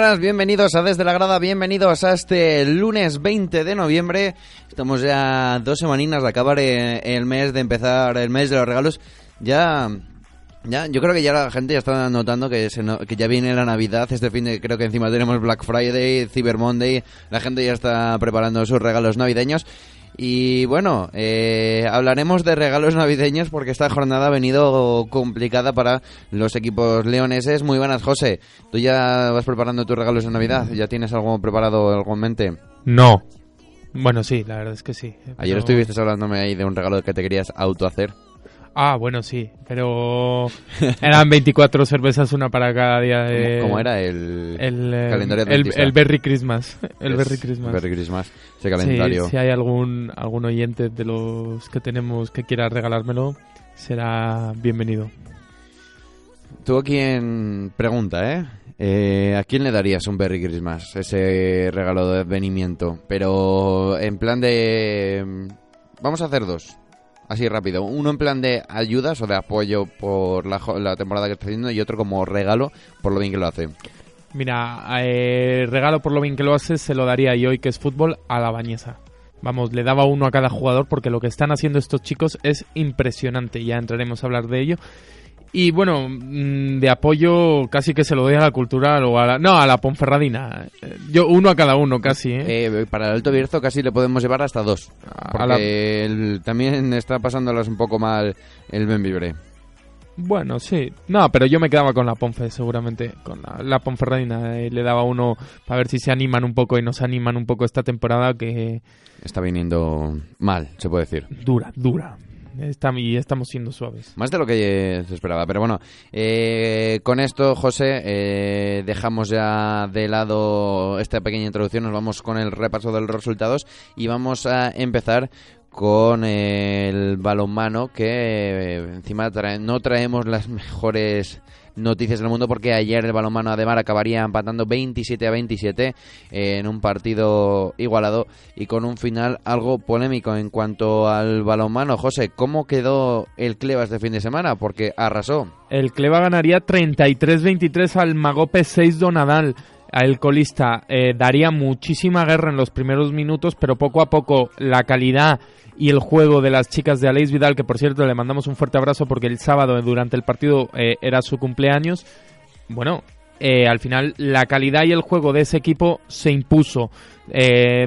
buenas, bienvenidos a Desde la Grada, bienvenidos a este lunes 20 de noviembre. Estamos ya dos semaninas de acabar eh, el mes, de empezar el mes de los regalos. Ya, ya, yo creo que ya la gente ya está notando que, que ya viene la Navidad. Este fin de, creo que encima tenemos Black Friday, Cyber Monday. La gente ya está preparando sus regalos navideños. Y bueno, eh, hablaremos de regalos navideños porque esta jornada ha venido complicada para los equipos leoneses. Muy buenas, José. ¿Tú ya vas preparando tus regalos de Navidad? ¿Ya tienes algo preparado, algo en mente? No. Bueno, sí, la verdad es que sí. Ayer Pero- estuviste hablándome ahí de un regalo que te querías autohacer. Ah, bueno, sí, pero eran 24 cervezas, una para cada día de... ¿Cómo, era el, El, calendario el, el Berry Christmas. El Es Berry Christmas. Berry Christmas, ese Sí, calendario. si hay algún, algún oyente de los que tenemos que quiera regalármelo, será bienvenido. Tuvo quien pregunta, ¿eh? Eh, ¿A quién le darías un Berry Christmas? Ese regalo de advenimiento. Pero en plan de... mm, Vamos a hacer dos. Así rápido. Uno en plan de ayudas o de apoyo por la, la temporada que está haciendo y otro como regalo por lo bien que lo hace. Mira, eh, regalo por lo bien que lo hace, se lo daría y hoy que es fútbol a la bañesa. Vamos, le daba uno a cada jugador porque lo que están haciendo estos chicos es impresionante. Ya entraremos a hablar de ello. Y bueno, mm, de apoyo casi que se lo doy a la cultural o a la... No, a la Ponferradina. Eh, Yo uno a cada uno casi, ¿eh? Eh, para el Alto Bierzo casi le podemos llevar hasta dos. A Porque la- el- también está pasándolas un poco mal el Benvibre. Bueno, sí. No, pero yo me quedaba con la Ponfe, seguramente. Con la, la Ponferradina. eh, le daba uno para ver si se animan un poco y nos animan un poco esta temporada que Está viniendo mal, se puede decir. dura, dura. Y estamos siendo suaves. Más de lo que se esperaba. Pero bueno, eh, con esto, José, eh, dejamos ya de lado esta pequeña introducción. Nos vamos con el repaso de los resultados y vamos a empezar con el balonmano que eh, encima trae- no traemos las mejores noticias del mundo porque ayer el balonmano Ademar acabaría empatando 27 a 27 eh, en un partido igualado y con un final algo polémico en cuanto al balonmano. José, ¿cómo quedó el Cleva este fin de semana? Porque arrasó. El Cleva ganaría 33-23 al Magope 6 Donadal. El colista eh, daría muchísima guerra en los primeros minutos, pero poco a poco la calidad y el juego de las chicas de Aleix Vidal, que por cierto le mandamos un fuerte abrazo porque el sábado eh, durante el partido eh, era su cumpleaños. Bueno, al final la calidad y el juego de ese equipo se impuso.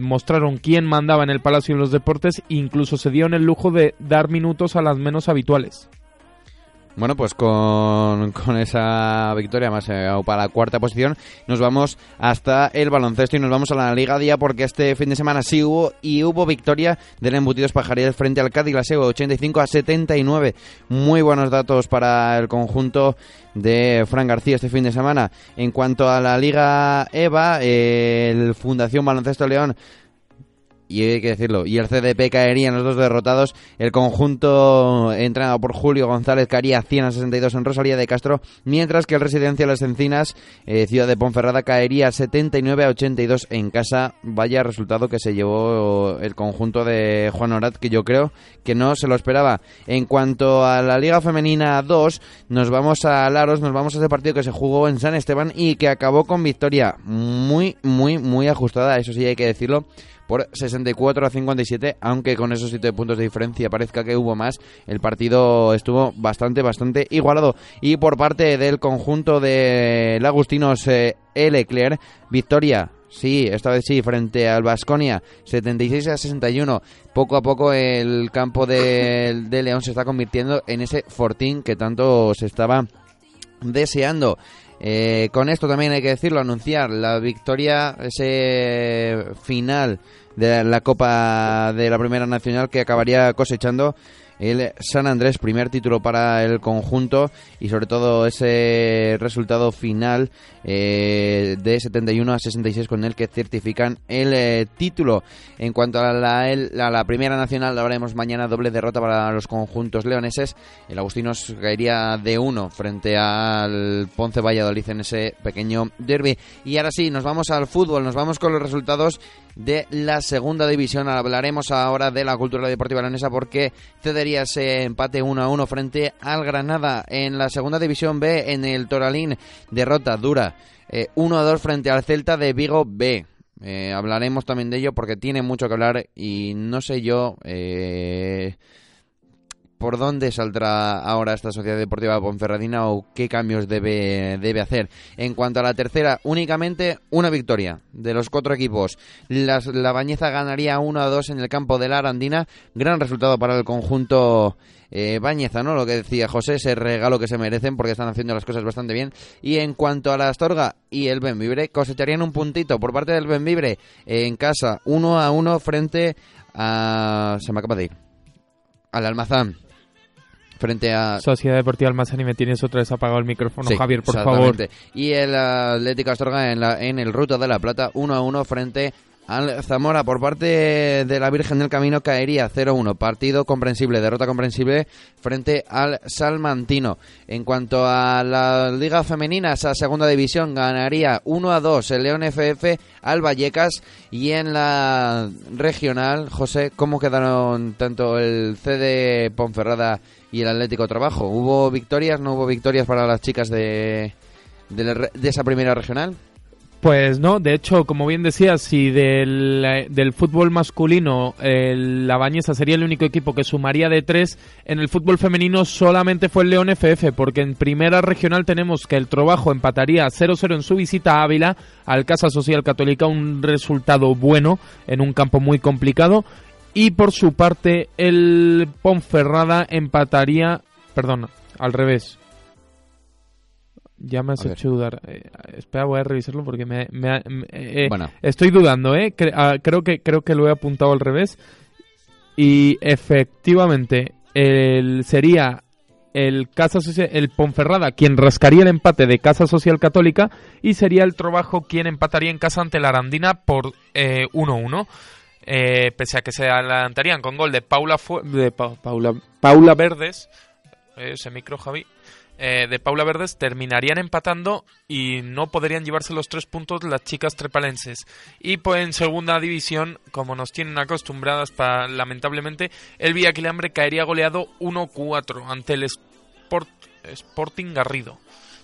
Mostraron quién mandaba en el Palacio de los Deportes incluso se dieron el lujo de dar minutos a las menos habituales. Bueno, pues con, con esa victoria más eh, para la cuarta posición nos vamos hasta el baloncesto y nos vamos a la Liga Día porque este fin de semana sí hubo y hubo victoria del Embutidos Pajaril frente al Cádiz Laseo 85 a 79. Muy buenos datos para el conjunto de Fran García este fin de semana. En cuanto a la Liga EVA, eh, el Fundación Baloncesto León y hay que decirlo, y el CDP caerían los dos derrotados. El conjunto entrenado por Julio González caería 100 a 62 en Rosalía de Castro, mientras que el Residencia Las Encinas, eh, Ciudad de Ponferrada, caería 79 a 82 en casa. Vaya resultado que se llevó el conjunto de Juan Orat, que yo creo que no se lo esperaba. En cuanto a la Liga Femenina 2, nos vamos a Laros, nos vamos a ese partido que se jugó en San Esteban y que acabó con victoria muy, muy, muy ajustada, eso sí hay que decirlo por 64 a 57, aunque con esos 7 puntos de diferencia parezca que hubo más, el partido estuvo bastante, bastante igualado. Y por parte del conjunto de Lagustinos eh, Leclerc, victoria Sí, esta vez sí, frente al Vasconia, 76 a 61. Poco a poco el campo de, León se está convirtiendo en ese fortín que tanto se estaba deseando. Eh, con esto también hay que decirlo, anunciar la victoria, ese final de la Copa de la Primera Nacional que acabaría cosechando el San Andrés, primer título para el conjunto y sobre todo ese resultado final eh, de 71 a 66 con el que certifican el eh, título. En cuanto a la, la primera nacional, hablaremos mañana doble derrota para los conjuntos leoneses. El Agustinos caería de uno frente al Ponce Valladolid en ese pequeño derby. Y ahora sí, nos vamos al fútbol, nos vamos con los resultados de la segunda división. Hablaremos ahora de la cultura deportiva leonesa porque cedería ese empate 1 a 1 frente al Granada en la segunda división B en el Toralín. Derrota dura 1 eh, a 2 frente al Celta de Vigo B. Eh, hablaremos también de ello porque tiene mucho que hablar y no sé yo eh, por dónde saldrá ahora esta Sociedad Deportiva Ponferradina o qué cambios debe, debe hacer. En cuanto a la tercera, únicamente una victoria de los cuatro equipos. la Bañeza ganaría 1 a 2 en el campo de la Arandina. Gran resultado para el conjunto eh, Bañeza, ¿no? Lo que decía José, ese regalo que se merecen porque están haciendo las cosas bastante bien. Y en cuanto a la Astorga y el Benvibre, cosecharían un puntito por parte del Benvibre en casa, 1 a 1 frente a... se me acaba de ir. Al Almazán frente a... Sociedad Deportiva Almazán y me tienes otra vez apagado el micrófono, Javier, por favor. Y el Atlético Astorga en, la, en el Ruta de la Plata, 1 a 1 frente al Zamora por parte de la Virgen del Camino caería 0-1. Partido comprensible, derrota comprensible frente al Salmantino. En cuanto a la Liga Femenina, esa segunda división ganaría 1-2 el León FF al Vallecas. Y en la regional, José, ¿cómo quedaron tanto el CD Ponferrada y el Atlético Trabajo. ¿Hubo victorias? ¿No hubo victorias para las chicas de, de, esa primera regional? Pues no, de hecho, como bien decías, si del, del fútbol masculino la Bañesa sería el único equipo que sumaría de tres, en el fútbol femenino solamente fue el León FF, porque en primera regional tenemos que el Trabajo empataría 0-0 en su visita a Ávila, al Casa Social Católica, un resultado bueno en un campo muy complicado, y por su parte, el Ponferrada empataría. Perdón, al revés. Ya me has hecho dudar. Eh, espera, voy a revisarlo porque me, eh, estoy dudando, ¿eh? Ah, creo, que, creo que lo he apuntado al revés. Y efectivamente, el, sería el Casa el Ponferrada quien rascaría el empate de Casa Social Católica y sería el Trabajo quien empataría en casa ante la Arandina por 1-1. Eh, eh, pese a que se adelantarían con gol de Paula, de Paula, Paula Verdes, eh, ese micro Javi, eh, de Paula Verdes, terminarían empatando y no podrían llevarse los tres puntos las chicas trepalenses. Y pues en segunda división, como nos tienen acostumbradas lamentablemente, el Villaquilambre caería goleado 1-4 ante el Sport, Sporting Garrido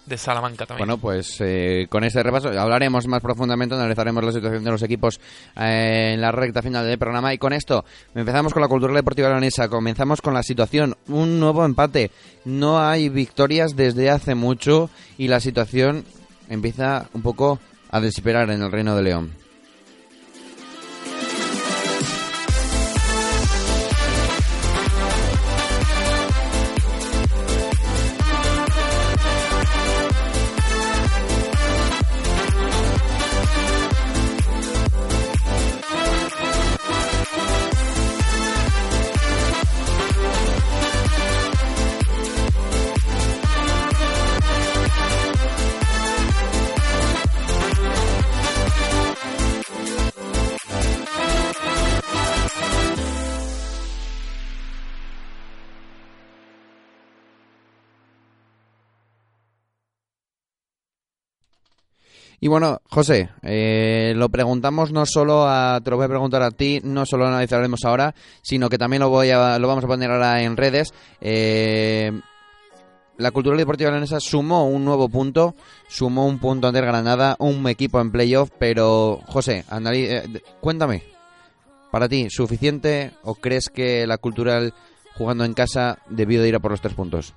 de Salamanca también. Bueno, pues eh, con este repaso hablaremos más profundamente, analizaremos la situación de los equipos eh, en la recta final del programa y con esto empezamos con la cultura deportiva leonesa, comenzamos con la situación, un nuevo empate, no hay victorias desde hace mucho y la situación empieza un poco a desesperar en el Reino de León. Y bueno, José, eh, lo preguntamos no solo a, te lo voy a preguntar a ti, no solo lo analizaremos ahora, sino que también lo voy a, lo vamos a poner ahora en redes. Eh, la Cultural Deportiva Leonesa sumó un nuevo punto, sumó un punto ante Granada, un equipo en playoff, pero José, eh, cuéntame, para ti, ¿suficiente o crees que la Cultural jugando en casa debió de ir a por los tres puntos?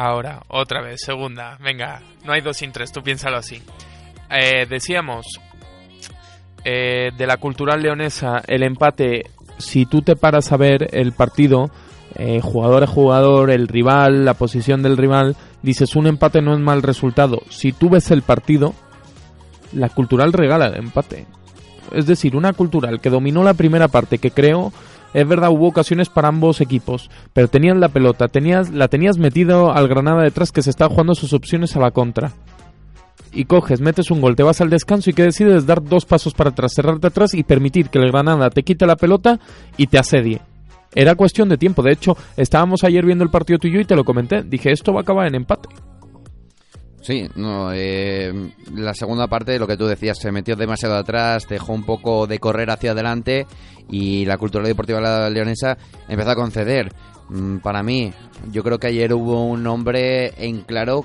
Ahora, otra vez, segunda. Venga, no hay dos sin tres, tú piénsalo así. Eh, decíamos, eh, de la cultural leonesa, el empate, si tú te paras a ver el partido, eh, jugador a jugador, el rival, la posición del rival, dices un empate no es mal resultado. Si tú ves el partido, la cultural regala el empate. Es decir, una cultural que dominó la primera parte, que creo, es verdad, hubo ocasiones para ambos equipos, pero tenían la pelota, tenías, la tenías metido al Granada detrás que se está jugando sus opciones a la contra. Y coges, metes un gol, te vas al descanso y que decides dar dos pasos para atrás, cerrarte atrás y permitir que el Granada te quite la pelota y te asedie. Era cuestión de tiempo, de hecho, estábamos ayer viendo el partido tú y yo y te lo comenté, dije, esto va a acabar en empate. Sí, no, eh, la segunda parte, lo que tú decías, se metió demasiado atrás, dejó un poco de correr hacia adelante y la cultura deportiva leonesa empezó a conceder. Mm, Para mí, yo creo que ayer hubo un hombre en claro,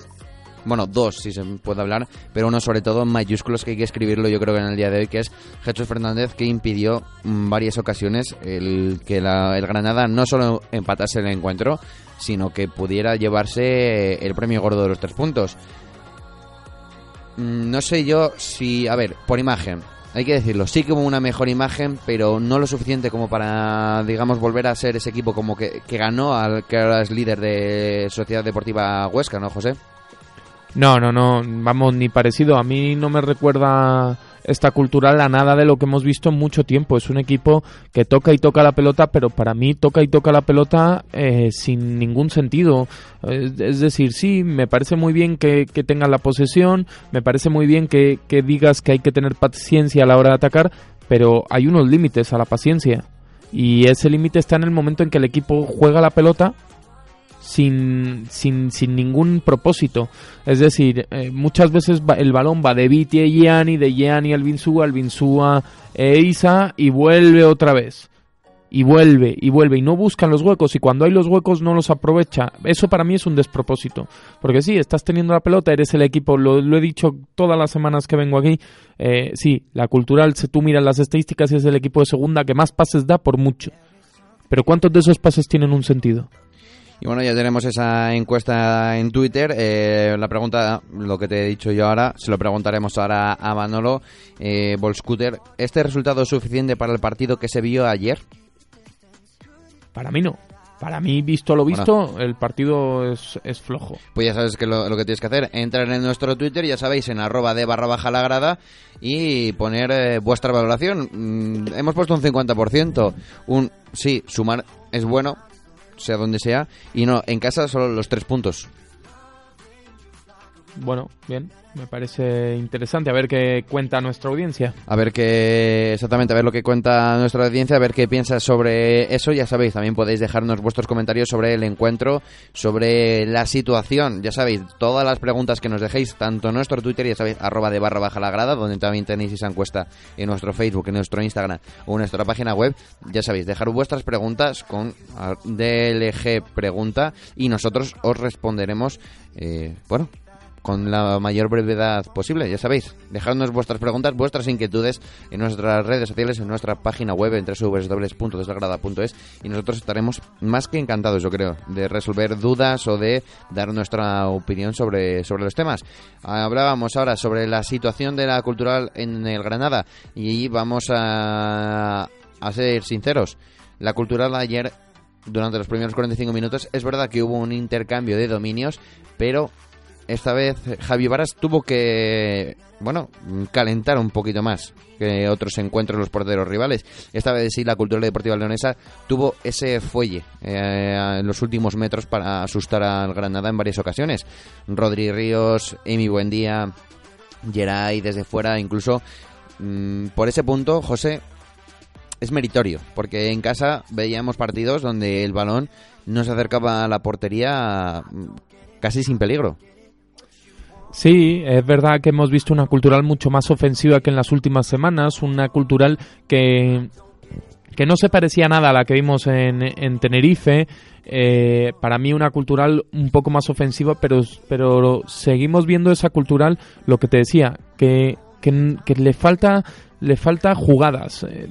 bueno, dos si se puede hablar, pero uno sobre todo en mayúsculos que hay que escribirlo yo creo que en el día de hoy, que es Jesús Fernández, que impidió en varias ocasiones el que la- el Granada no solo empatase el encuentro, sino que pudiera llevarse el premio gordo de los tres puntos. Mm, No sé yo si, a ver, por imagen, hay que decirlo, sí que hubo una mejor imagen, pero no lo suficiente como para, digamos, volver a ser ese equipo como que, que ganó al que ahora es líder de Sociedad Deportiva Huesca, ¿no, José? No, no, no, vamos, ni parecido. A mí no me recuerda esta cultural a nada de lo que hemos visto en mucho tiempo. Es un equipo que toca y toca la pelota, pero para mí toca y toca la pelota eh, sin ningún sentido. Es, decir, sí, me parece muy bien que, que tengan la posesión, me parece muy bien que, que digas que hay que tener paciencia a la hora de atacar, pero hay unos límites a la paciencia. Y ese límite está en el momento en que el equipo juega la pelota sin, sin, sin ningún propósito. Es decir, eh, muchas veces va- el balón va de Viti a Gianni, de Gianni al Binsúa, al Binsúa e Isa y vuelve otra vez. Y vuelve, y vuelve, y no buscan los huecos, y cuando hay los huecos no los aprovecha. Eso para mí es un despropósito. Porque sí, estás teniendo la pelota, eres el equipo, lo, he dicho todas las semanas que vengo aquí. eh, sí, la cultural, si tú miras las estadísticas, es el equipo de segunda que más pases da por mucho. Pero ¿cuántos de esos pases tienen un sentido? Y bueno, ya tenemos esa encuesta en Twitter. Eh, la pregunta, lo que te he dicho yo ahora, se lo preguntaremos ahora a Manolo eh, Volscooter. ¿Este resultado es suficiente para el partido que se vio ayer? Para mí no. Para mí, visto lo visto, el partido es, es flojo. Pues ya sabes que lo, lo que tienes que hacer, entrar en nuestro Twitter, ya sabéis, en arroba de barra baja la grada y poner eh, vuestra valoración. Mm, hemos puesto un 50%. Un sí, sumar es bueno, sea donde sea, y no, en casa solo los tres puntos. Bueno, bien, me parece interesante. A ver qué cuenta nuestra audiencia. A ver qué exactamente, a ver lo que cuenta nuestra audiencia, a ver qué piensa sobre eso. Ya sabéis, también podéis dejarnos vuestros comentarios sobre el encuentro, sobre la situación. Ya sabéis, todas las preguntas que nos dejéis, tanto en nuestro Twitter, ya sabéis, arroba de barra baja la grada, donde también tenéis esa encuesta en nuestro Facebook, en nuestro Instagram o en nuestra página web. Ya sabéis, dejar vuestras preguntas con DLG Pregunta y nosotros os responderemos, eh, bueno, con la mayor brevedad posible, ya sabéis. Dejadnos vuestras preguntas, vuestras inquietudes en nuestras redes sociales, en nuestra página web, en www.desgrada.es y nosotros estaremos más que encantados, yo creo, de resolver dudas o de dar nuestra opinión sobre, sobre los temas. Hablábamos ahora sobre la situación de la cultural en el Granada y vamos a, a ser sinceros. La cultural ayer durante los primeros 45 minutos. Es verdad que hubo un intercambio de dominios, pero esta vez Javi Varas tuvo que, bueno, calentar un poquito más que otros encuentros los porteros rivales. Esta vez sí la cultura deportiva leonesa tuvo ese fuelle eh, en los últimos metros para asustar al Granada en varias ocasiones. Rodri Ríos, Emi Buendía, Geray desde fuera, incluso mm, por ese punto, José, es meritorio, porque en casa veíamos partidos donde el balón no se acercaba a la portería mm, casi sin peligro. Sí, es verdad que hemos visto una cultural mucho más ofensiva que en las últimas semanas, una cultural que, que no se parecía nada a la que vimos en, en Tenerife. Eh, para mí una cultural un poco más ofensiva, pero, pero seguimos viendo esa cultural, lo que te decía, que, que, que le falta le falta jugadas. Eh,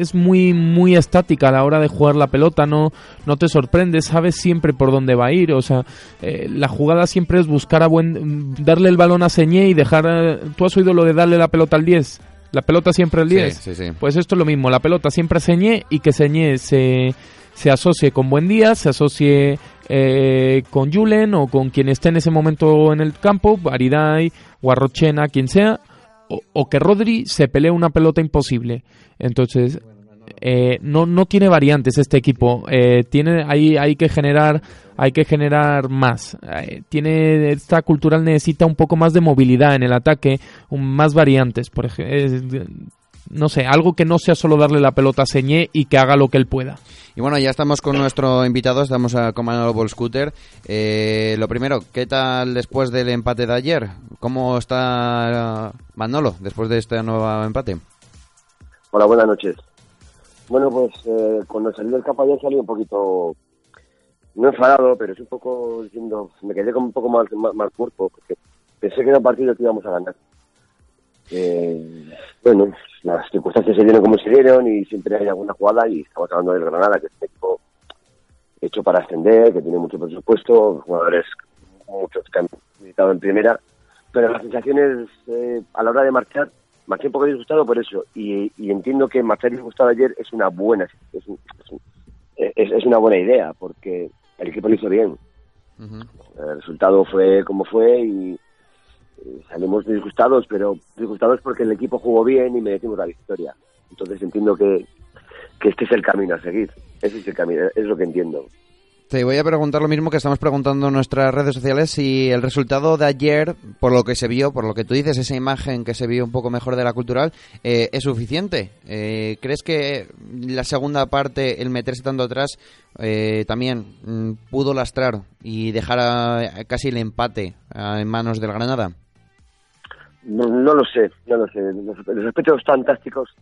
Es muy muy estática a la hora de jugar la pelota, no no te sorprende, sabes siempre por dónde va a ir, o sea, eh, la jugada siempre es buscar a buen darle el balón a Señé y dejar eh, ¿Tú has oído lo de darle la pelota al 10? La pelota siempre al Sí, 10. sí, sí. Pues esto es lo mismo, la pelota siempre a Señé y que Señé se se asocie con Buen Día, se asocie eh, con Julen o con quien esté en ese momento en el campo, Baridai, Guarrochena, quien sea, o, que Rodri se pelee una pelota imposible. Entonces, eh, no, no tiene variantes este equipo. Eh, tiene, hay, hay que generar, hay que generar más. Eh, tiene, esta cultural necesita un poco más de movilidad en el ataque, más variantes, por ejemplo. No sé, algo que no sea solo darle la pelota a Señé y que haga lo que él pueda. Y bueno, ya estamos con nuestro invitado, estamos a, con Manolo Ball Scooter. Eh, lo primero, ¿qué tal después del empate de ayer? ¿Cómo está eh, Manolo después de este nuevo empate? Hola, buenas noches. Bueno, pues eh, cuando salí del campo ayer salí un poquito, no enfadado, pero sí un poco diciendo, me quedé con un poco más, más, más cuerpo, porque pensé que era un partido que íbamos a ganar. Eh, bueno, las circunstancias se dieron como se dieron y siempre hay alguna jugada y estamos hablando del Granada, que es un equipo hecho para ascender, que tiene mucho presupuesto, jugadores muchos que han militado en primera, pero las sensaciones eh, a la hora de marchar, marché un poco disgustado por eso y, y entiendo que marchar disgustado ayer es una buena es, un- es un- es- es una buena idea porque el equipo lo hizo bien. Ujú. El resultado fue como fue y salimos disgustados, pero disgustados porque el equipo jugó bien y merecimos la victoria. Entonces entiendo que, que este es el camino a seguir. Ese es el camino, es lo que entiendo. Te voy a preguntar lo mismo que estamos preguntando en nuestras redes sociales, si el resultado de ayer, por lo que se vio, por lo que tú dices, esa imagen que se vio un poco mejor de la cultural, eh, es suficiente. Eh, ¿Crees que la segunda parte, el meterse tanto atrás, eh, también mm, pudo lastrar y dejar a- casi el empate en manos del Granada? No, no lo sé, no lo sé. Los, los aspectos fantásticos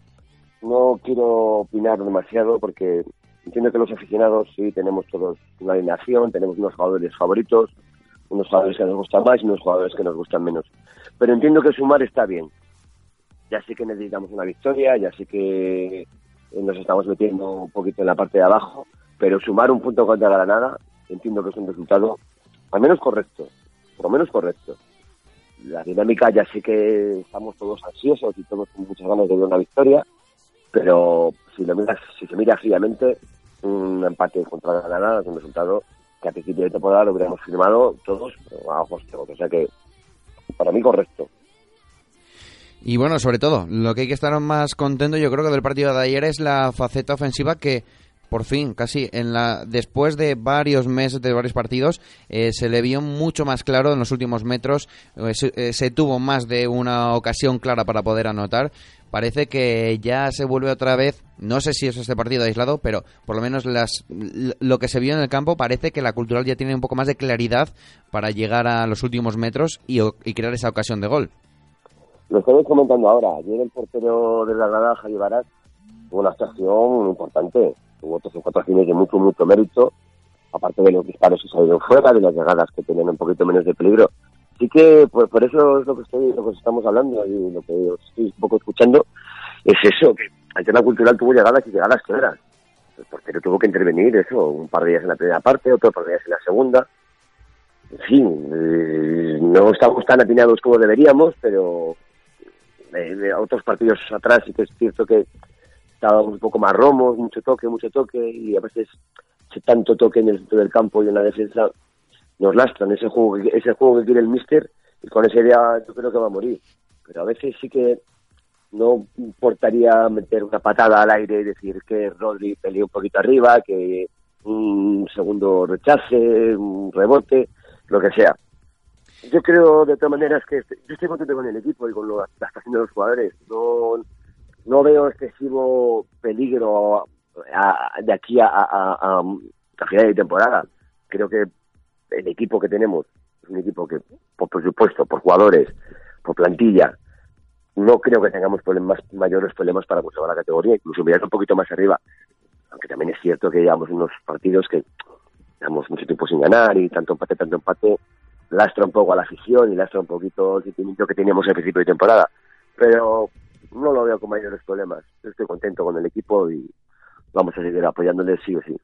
no quiero opinar demasiado porque entiendo que los aficionados sí tenemos todos una alineación, tenemos unos jugadores favoritos, unos jugadores que nos gustan más y unos jugadores que nos gustan menos. Pero entiendo que sumar está bien. Ya sé que necesitamos una victoria, ya sé que nos estamos metiendo un poquito en la parte de abajo, pero sumar un punto contra Granada entiendo que es un resultado al menos correcto, por lo menos correcto la dinámica ya sé que estamos todos ansiosos y todos con muchas ganas de ver una victoria, pero si lo miras, si se mira fríamente, un empate contra Granada es un resultado que a principio de temporada lo hubiéramos firmado todos a ojos. O sea que, para mí, correcto. Y bueno, sobre todo, lo que hay que estar más contento, yo creo que del partido de ayer es la faceta ofensiva que por fin, casi en la después de varios meses de varios partidos, eh, se le vio mucho más claro en los últimos metros. eh, se, eh, se tuvo más de una ocasión clara para poder anotar. Parece que ya se vuelve otra vez. No sé si es este partido aislado, pero por lo menos las, lo que se vio en el campo parece que la cultural ya tiene un poco más de claridad para llegar a los últimos metros y, y crear esa ocasión de gol. Lo estamos comentando ahora. Ayer el portero de la Granada, Javi Barat, una actuación importante. Tuvo tres o cuatro acciones de mucho, mucho mérito. Aparte de los disparos que salieron fuera, de las llegadas que tenían un poquito menos de peligro. Así que por, por eso es lo que estoy, lo que estamos hablando y lo que estoy un poco escuchando es eso, que ayer la cultural tuvo llegadas y llegadas claras. El portero tuvo que intervenir, eso, un par de días en la primera parte, otro par de días en la segunda. En fin, eh, no estamos tan atinados como deberíamos, pero de, de otros partidos atrás sí que es cierto que estábamos un poco más romos, mucho toque, mucho toque, y a veces tanto toque en el centro del campo y en la defensa nos lastran ese juego, ese juego que quiere el míster, y con esa idea yo creo que va a morir. Pero a veces sí que no importaría meter una patada al aire y decir que Rodri peleó un poquito arriba, que un segundo rechace, un rebote, lo que sea. Yo creo de todas maneras que yo estoy contento con el equipo y con lo, la actuación de los jugadores. No, no veo excesivo peligro a- de aquí a, a, final de temporada. Creo que el equipo que tenemos, Es un equipo que, por presupuesto, por jugadores, por plantilla, no creo que tengamos problemas mayores problemas para conservar la categoría, incluso mirar un poquito más arriba. Aunque también es cierto que llevamos unos partidos que llevamos mucho tiempo sin ganar y tanto empate, tanto empate, lastra un poco a la afición y lastra un poquito el sentimiento que teníamos al principio de temporada. Pero no lo veo con mayores problemas. Estoy contento con el equipo y vamos a seguir apoyándole sí o sí.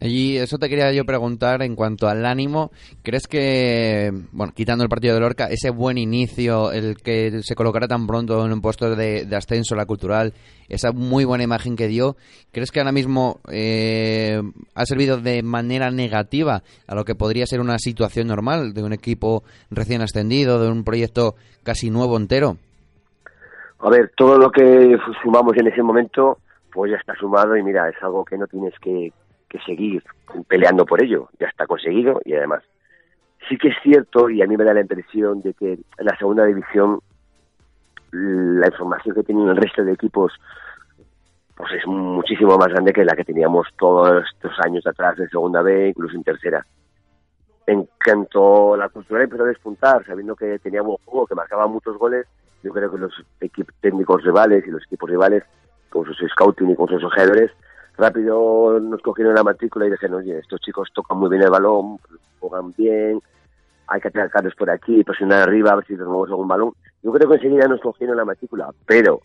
Y eso te quería yo preguntar en cuanto al ánimo. ¿Crees que, bueno, quitando el partido de Lorca, ese buen inicio, el que se colocara tan pronto en un puesto de, de ascenso la cultural, esa muy buena imagen que dio, ¿crees que ahora mismo eh, ha servido de manera negativa a lo que podría ser una situación normal de un equipo recién ascendido, de un proyecto casi nuevo entero? A ver, todo lo que sumamos en ese momento, pues ya está sumado y mira, es algo que no tienes que, que seguir peleando por ello, ya está conseguido y además sí que es cierto y a mí me da la impresión de que en la segunda división la información que tienen el resto de equipos pues es muchísimo más grande que la que teníamos todos estos años atrás en segunda B, incluso en tercera. En cuanto a la cultura empezó a despuntar, sabiendo que tenía buen juego, que marcaba muchos goles, yo creo que los equipos técnicos rivales y los equipos rivales, con sus scouting y con sus ojeadores, rápido nos cogieron la matrícula y dijeron, oye, estos chicos tocan muy bien el balón, juegan bien, hay que atacarlos por aquí, presionar arriba, a ver si tenemos algún balón. Yo creo que enseguida nos cogieron la matrícula, pero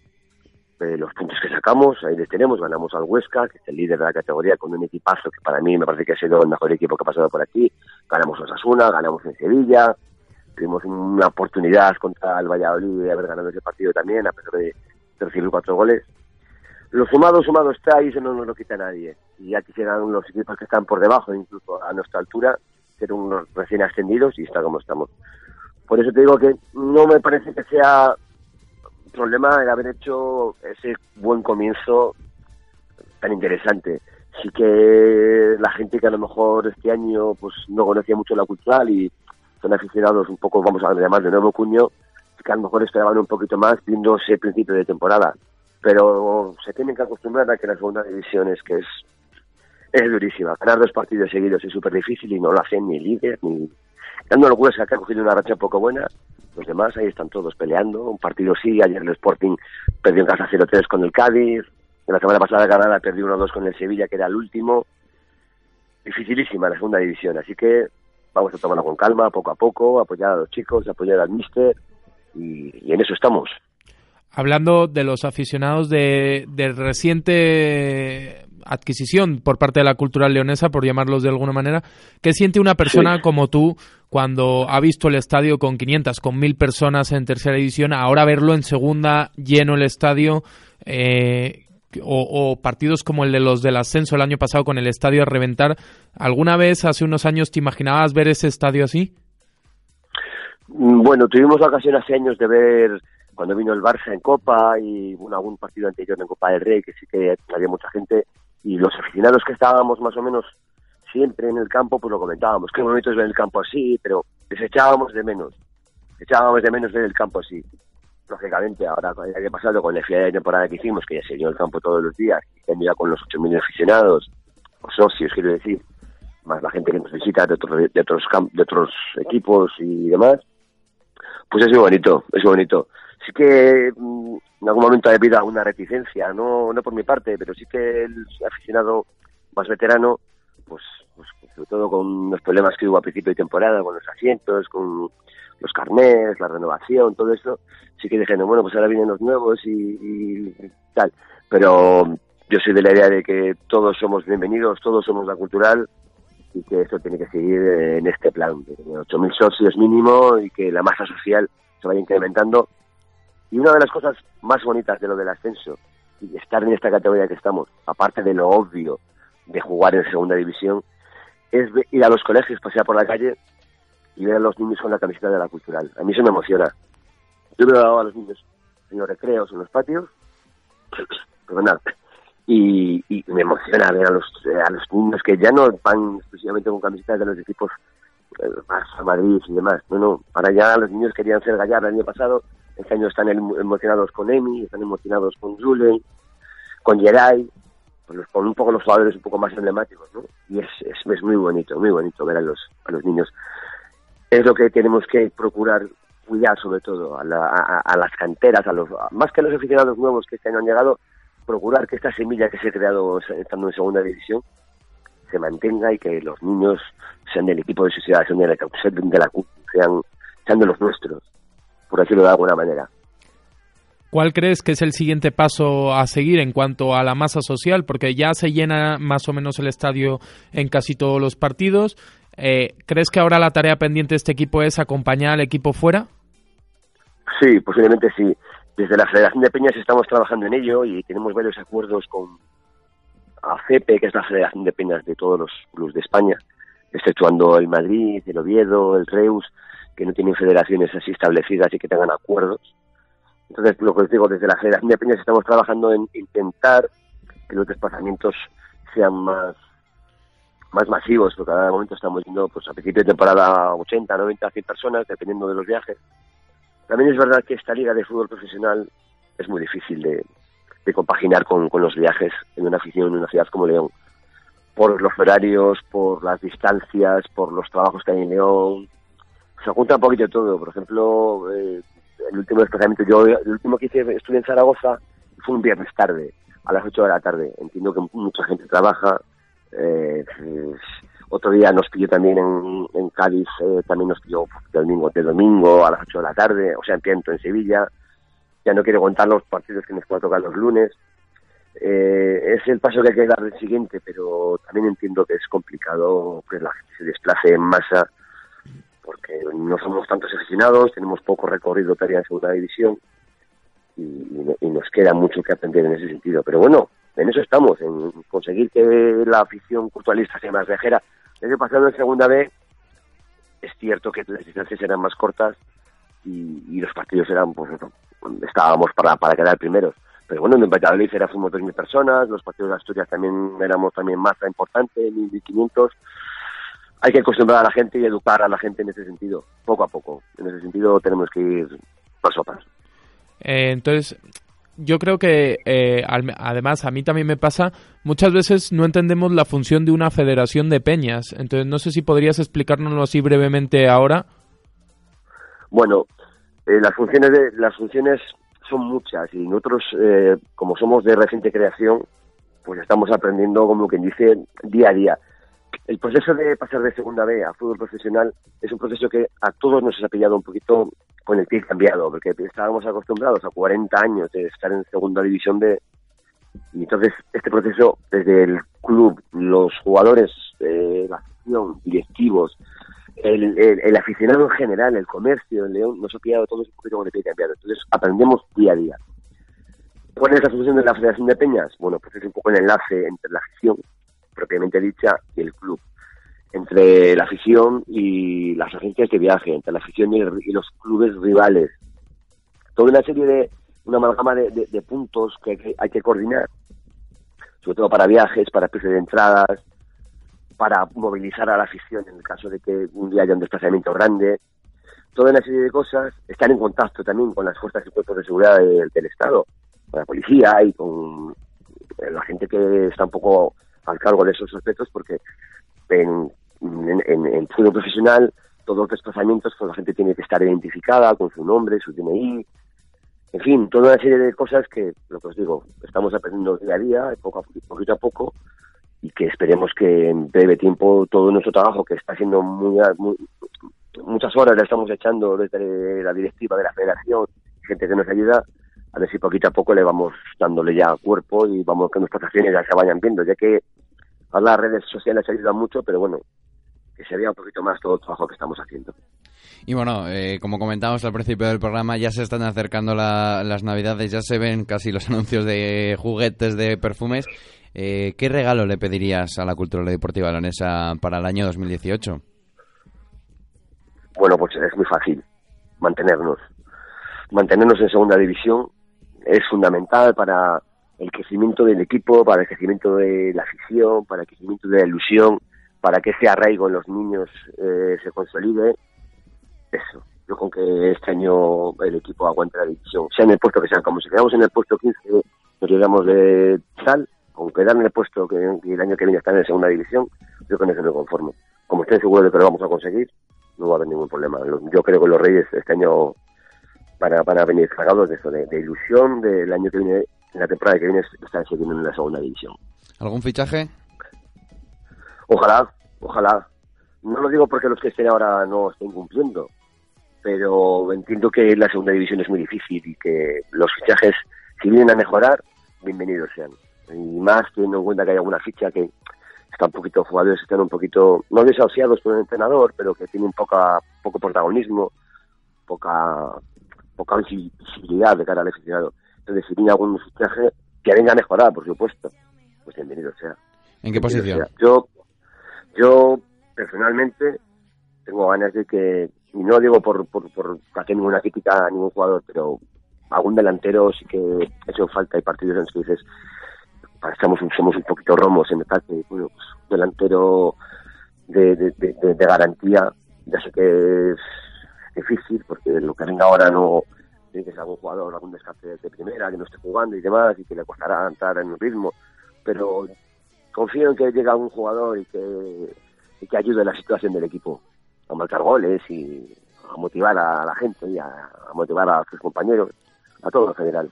eh, los puntos que sacamos, ahí les tenemos, ganamos al Huesca, que es el líder de la categoría, con un equipazo que para mí me parece que ha sido el mejor equipo que ha pasado por aquí, ganamos a Osasuna, ganamos en Sevilla, tuvimos una oportunidad contra el Valladolid de haber ganado ese partido también, a pesar de recibir cuatro goles. Lo sumado, sumado está y eso no nos lo quita nadie. Y ya quisieran los equipos que están por debajo, incluso a nuestra altura, ser unos recién ascendidos y está como estamos. Por eso te digo que no me parece que sea problema el haber hecho ese buen comienzo tan interesante. Sí que la gente que a lo mejor este año pues no conocía mucho la cultural y son aficionados un poco, vamos a llamar de nuevo cuño, que a lo mejor esperaban un poquito más viendo ese principio de temporada. Pero se tienen que acostumbrar a que la segunda división es que es, es durísima. Ganar dos partidos seguidos es súper difícil y no lo hacen ni líder ni... Dando Huesca que ha cogido una racha poco buena, los demás ahí están todos peleando. Un partido sí, ayer el Sporting perdió en casa 0-3 con el Cádiz. La semana pasada Granada perdió 1-2 con el Sevilla, que era el último. Dificilísima la segunda división, así que vamos a tomarlo con calma, poco a poco, apoyar a los chicos, apoyar al míster y, y en eso estamos. Hablando de los aficionados de, de reciente adquisición por parte de la cultural leonesa, por llamarlos de alguna manera, ¿qué siente una persona Sí. como tú cuando ha visto el estadio con 500, con 1000 personas en tercera división, ahora verlo en segunda, lleno el estadio, eh, o, partidos como el de los del ascenso el año pasado con el estadio a reventar? ¿Alguna vez hace unos años te imaginabas ver ese estadio así? Mm, Bueno, tuvimos la ocasión hace años de ver cuando vino el Barça en Copa y bueno, algún partido anterior en Copa del Rey, que sí que había mucha gente, y los aficionados que estábamos más o menos siempre en el campo, pues lo comentábamos, qué bonito es ver el campo así, pero les echábamos de menos, echábamos de menos ver el campo así. Lógicamente, ahora el año pasado, con la final de temporada que hicimos, que ya se llenó el campo todos los días, y ya con los 8.000 aficionados, o socios, quiero decir, más la gente que nos visita de otros, de otros, camp- de otros equipos y demás, pues es muy bonito, es muy bonito. Sí que mm, en algún momento ha habido alguna reticencia, no, no por mi parte, pero sí que el aficionado más veterano, pues, pues sobre todo con los problemas que hubo a principio de temporada, con los asientos, con los carnés, la renovación, todo eso, sí que dijeron, bueno, pues ahora vienen los nuevos y, tal. Pero yo soy de la idea de que todos somos bienvenidos, todos somos la cultural y que esto tiene que seguir eh, en este plan, de 8.000 socios mínimo y que la masa social se vaya incrementando. Y una de las cosas más bonitas de lo del ascenso y estar en esta categoría que estamos, aparte de lo obvio de jugar en segunda división, es ir a los colegios, pasear por la calle y ver a los niños con la camiseta de la cultural. A mí eso me emociona. Yo veo a los niños en los recreos, en los patios, perdonad, y, y me emociona ver a los, a los niños que ya no van exclusivamente con camisetas de los equipos eh, Barça, Madrid y demás. No, no, para allá los niños querían ser Gallar el año pasado, este año están em- emocionados con Emi, están emocionados con Julen, con Geray, con un poco los jugadores un poco más emblemáticos, ¿no? Y es, es, es muy bonito, muy bonito ver a los, a los niños. Es lo que tenemos que procurar cuidar sobre todo a, la- a- las canteras, a los más que a los aficionados nuevos que este año han llegado, procurar que esta semilla que se ha creado estando en segunda división se mantenga y que los niños sean del equipo de sociedad, sean de la, sean de la sean, sean de los nuestros, por decirlo de alguna manera. ¿Cuál crees que es el siguiente paso a seguir en cuanto a la masa social? Porque ya se llena más o menos el estadio en casi todos los partidos. Eh, ¿Crees que ahora la tarea pendiente de este equipo es acompañar al equipo fuera? Sí, posiblemente sí. Desde la Federación de Peñas estamos trabajando en ello y tenemos varios acuerdos con ACEPE, que es la Federación de Peñas de todos los clubes de España, exceptuando el Madrid, el Oviedo, el Reus, que no tienen federaciones así establecidas y que tengan acuerdos. Entonces, lo que os digo, desde la Federación de Peñas estamos trabajando en intentar que los desplazamientos sean más más masivos, porque cada momento estamos yendo pues, a principio de temporada 80, 90, 100 personas, dependiendo de los viajes. También es verdad que esta liga de fútbol profesional es muy difícil de, de compaginar con, con los viajes en una afición en una ciudad como León. Por los horarios, por las distancias, por los trabajos que hay en León. Se junta un poquito todo. Por ejemplo, eh, el último desplazamiento, yo el último que hice estuve en Zaragoza fue un viernes tarde, a las 8 de la tarde. Entiendo que mucha gente trabaja. Eh, pues, otro día nos pilló también en, Cádiz, eh, también nos pilló de domingo, de domingo a las 8 de la tarde, o sea, en Piento, en Sevilla. Ya no quiero contar los partidos que nos pueda tocar los lunes. Eh, es el paso que hay que dar del siguiente, pero también entiendo que es complicado que la gente se desplace en masa, porque no somos tantos aficionados, tenemos poco recorrido todavía en segunda división y nos queda mucho que aprender en ese sentido. Pero bueno, en eso estamos, en conseguir que la afición culturalista sea más viajera. El año pasado en segunda B es cierto que las distancias eran más cortas y, y los partidos eran, pues eso, estábamos para, para quedar primeros. Pero bueno, en Valladolid era, fuimos 2.000 personas, los partidos de Asturias también éramos también masa importante, 1.500. Hay que acostumbrar a la gente y educar a la gente en ese sentido, poco a poco. En ese sentido tenemos que ir paso a paso. Eh, entonces, yo creo que eh, al- además a mí también me pasa, muchas veces no entendemos la función de una federación de peñas. Entonces, no sé si podrías explicárnoslo así brevemente ahora. Bueno, eh, las funciones de, las funciones son muchas y nosotros, eh, como somos de reciente creación, pues estamos aprendiendo, como quien dice, día a día. El proceso de pasar de segunda B a fútbol profesional es un proceso que a todos nos ha pillado un poquito con el pie cambiado, porque estábamos acostumbrados a 40 años de estar en segunda división B y entonces este proceso desde el club, los jugadores, eh, la afición, directivos, el, el, aficionado en general, el comercio, el León, nos ha pillado todos un poquito con el pie cambiado. Entonces aprendemos día a día. ¿Cuál es la función de la Federación de Peñas? Bueno, pues es un poco el enlace entre la afición, propiamente dicha, y el club. Entre la afición y las agencias de viaje, entre la afición y, el- y los clubes rivales. Toda una serie de, una amalgama de, puntos que hay, que hay que coordinar, sobre todo para viajes, para precios de entradas, para movilizar a la afición en el caso de que un día haya un desplazamiento grande. Toda una serie de cosas están en contacto también con las fuerzas y cuerpos de seguridad del, Estado, con la policía y con la gente que está un poco al cargo de esos aspectos, porque en, en, en, fútbol profesional todos los desplazamientos pues la gente tiene que estar identificada con su nombre, su DNI, en fin, toda una serie de cosas que, lo que os digo, estamos aprendiendo día a día, poco a, poquito a poco, y que esperemos que en breve tiempo todo nuestro trabajo, que está siendo muy, muchas horas, le estamos echando desde la directiva de la federación, gente que nos ayuda, a ver si poquito a poco le vamos dándole ya cuerpo y vamos que nuestras acciones ya se vayan viendo, ya que a las redes sociales ayudan mucho, pero bueno, que se vea un poquito más todo el trabajo que estamos haciendo. Y bueno, eh, como comentábamos al principio del programa, ya se están acercando la- las navidades, ya se ven casi los anuncios de juguetes, de perfumes. Eh, ¿Qué regalo le pedirías a la cultura deportiva leonesa para el año 2018? Bueno, pues es muy fácil mantenernos. Mantenernos en segunda división es fundamental para el crecimiento del equipo, para el crecimiento de la afición, para el crecimiento de la ilusión, para que ese arraigo en los niños eh, se consolide. Eso. Yo con que este año el equipo aguante la división, sea en el puesto que sea, como si quedamos en el puesto 15, nos llegamos de tal, con quedar en el puesto que, el año que viene está en la segunda división, yo con eso me conformo. Como estoy seguro de que lo vamos a conseguir, no va a haber ningún problema. Yo creo que los Reyes este año van a, van a venir cargados de eso, de, de ilusión del año que viene, en la temporada que viene, estar siguiendo en la segunda división. ¿Algún fichaje? Ojalá, ojalá. No lo digo porque los que estén ahora no estén cumpliendo, pero entiendo que la segunda división es muy difícil y que los fichajes, si vienen a mejorar, bienvenidos sean. Y más teniendo en cuenta que hay alguna ficha que está un poquito, jugadores están un poquito, no desahuciados por el entrenador, pero que tienen poca, poco protagonismo, poca, poca visibilidad de cara al aficionado. Entonces, si viene algún fichaje, que venga a mejorar, por supuesto, pues bienvenido sea. ¿En qué posición? sea. Yo, yo personalmente tengo ganas de que, y no digo por, por, por hacer ninguna crítica a ningún jugador, pero algún delantero sí que eso falta. Hay partidos en los que dices, estamos, somos un poquito romos en ataque, bueno, pues, delantero de, de, de- de- de garantía, ya sé que es difícil, porque lo que venga ahora no tiene que ser algún jugador, algún descarte de primera, que no esté jugando y demás, y que le costará entrar en el ritmo, pero confío en que llegue algún jugador y que, y que ayude a la situación del equipo a marcar goles y a motivar a la gente y a, a motivar a sus compañeros, a todo en general.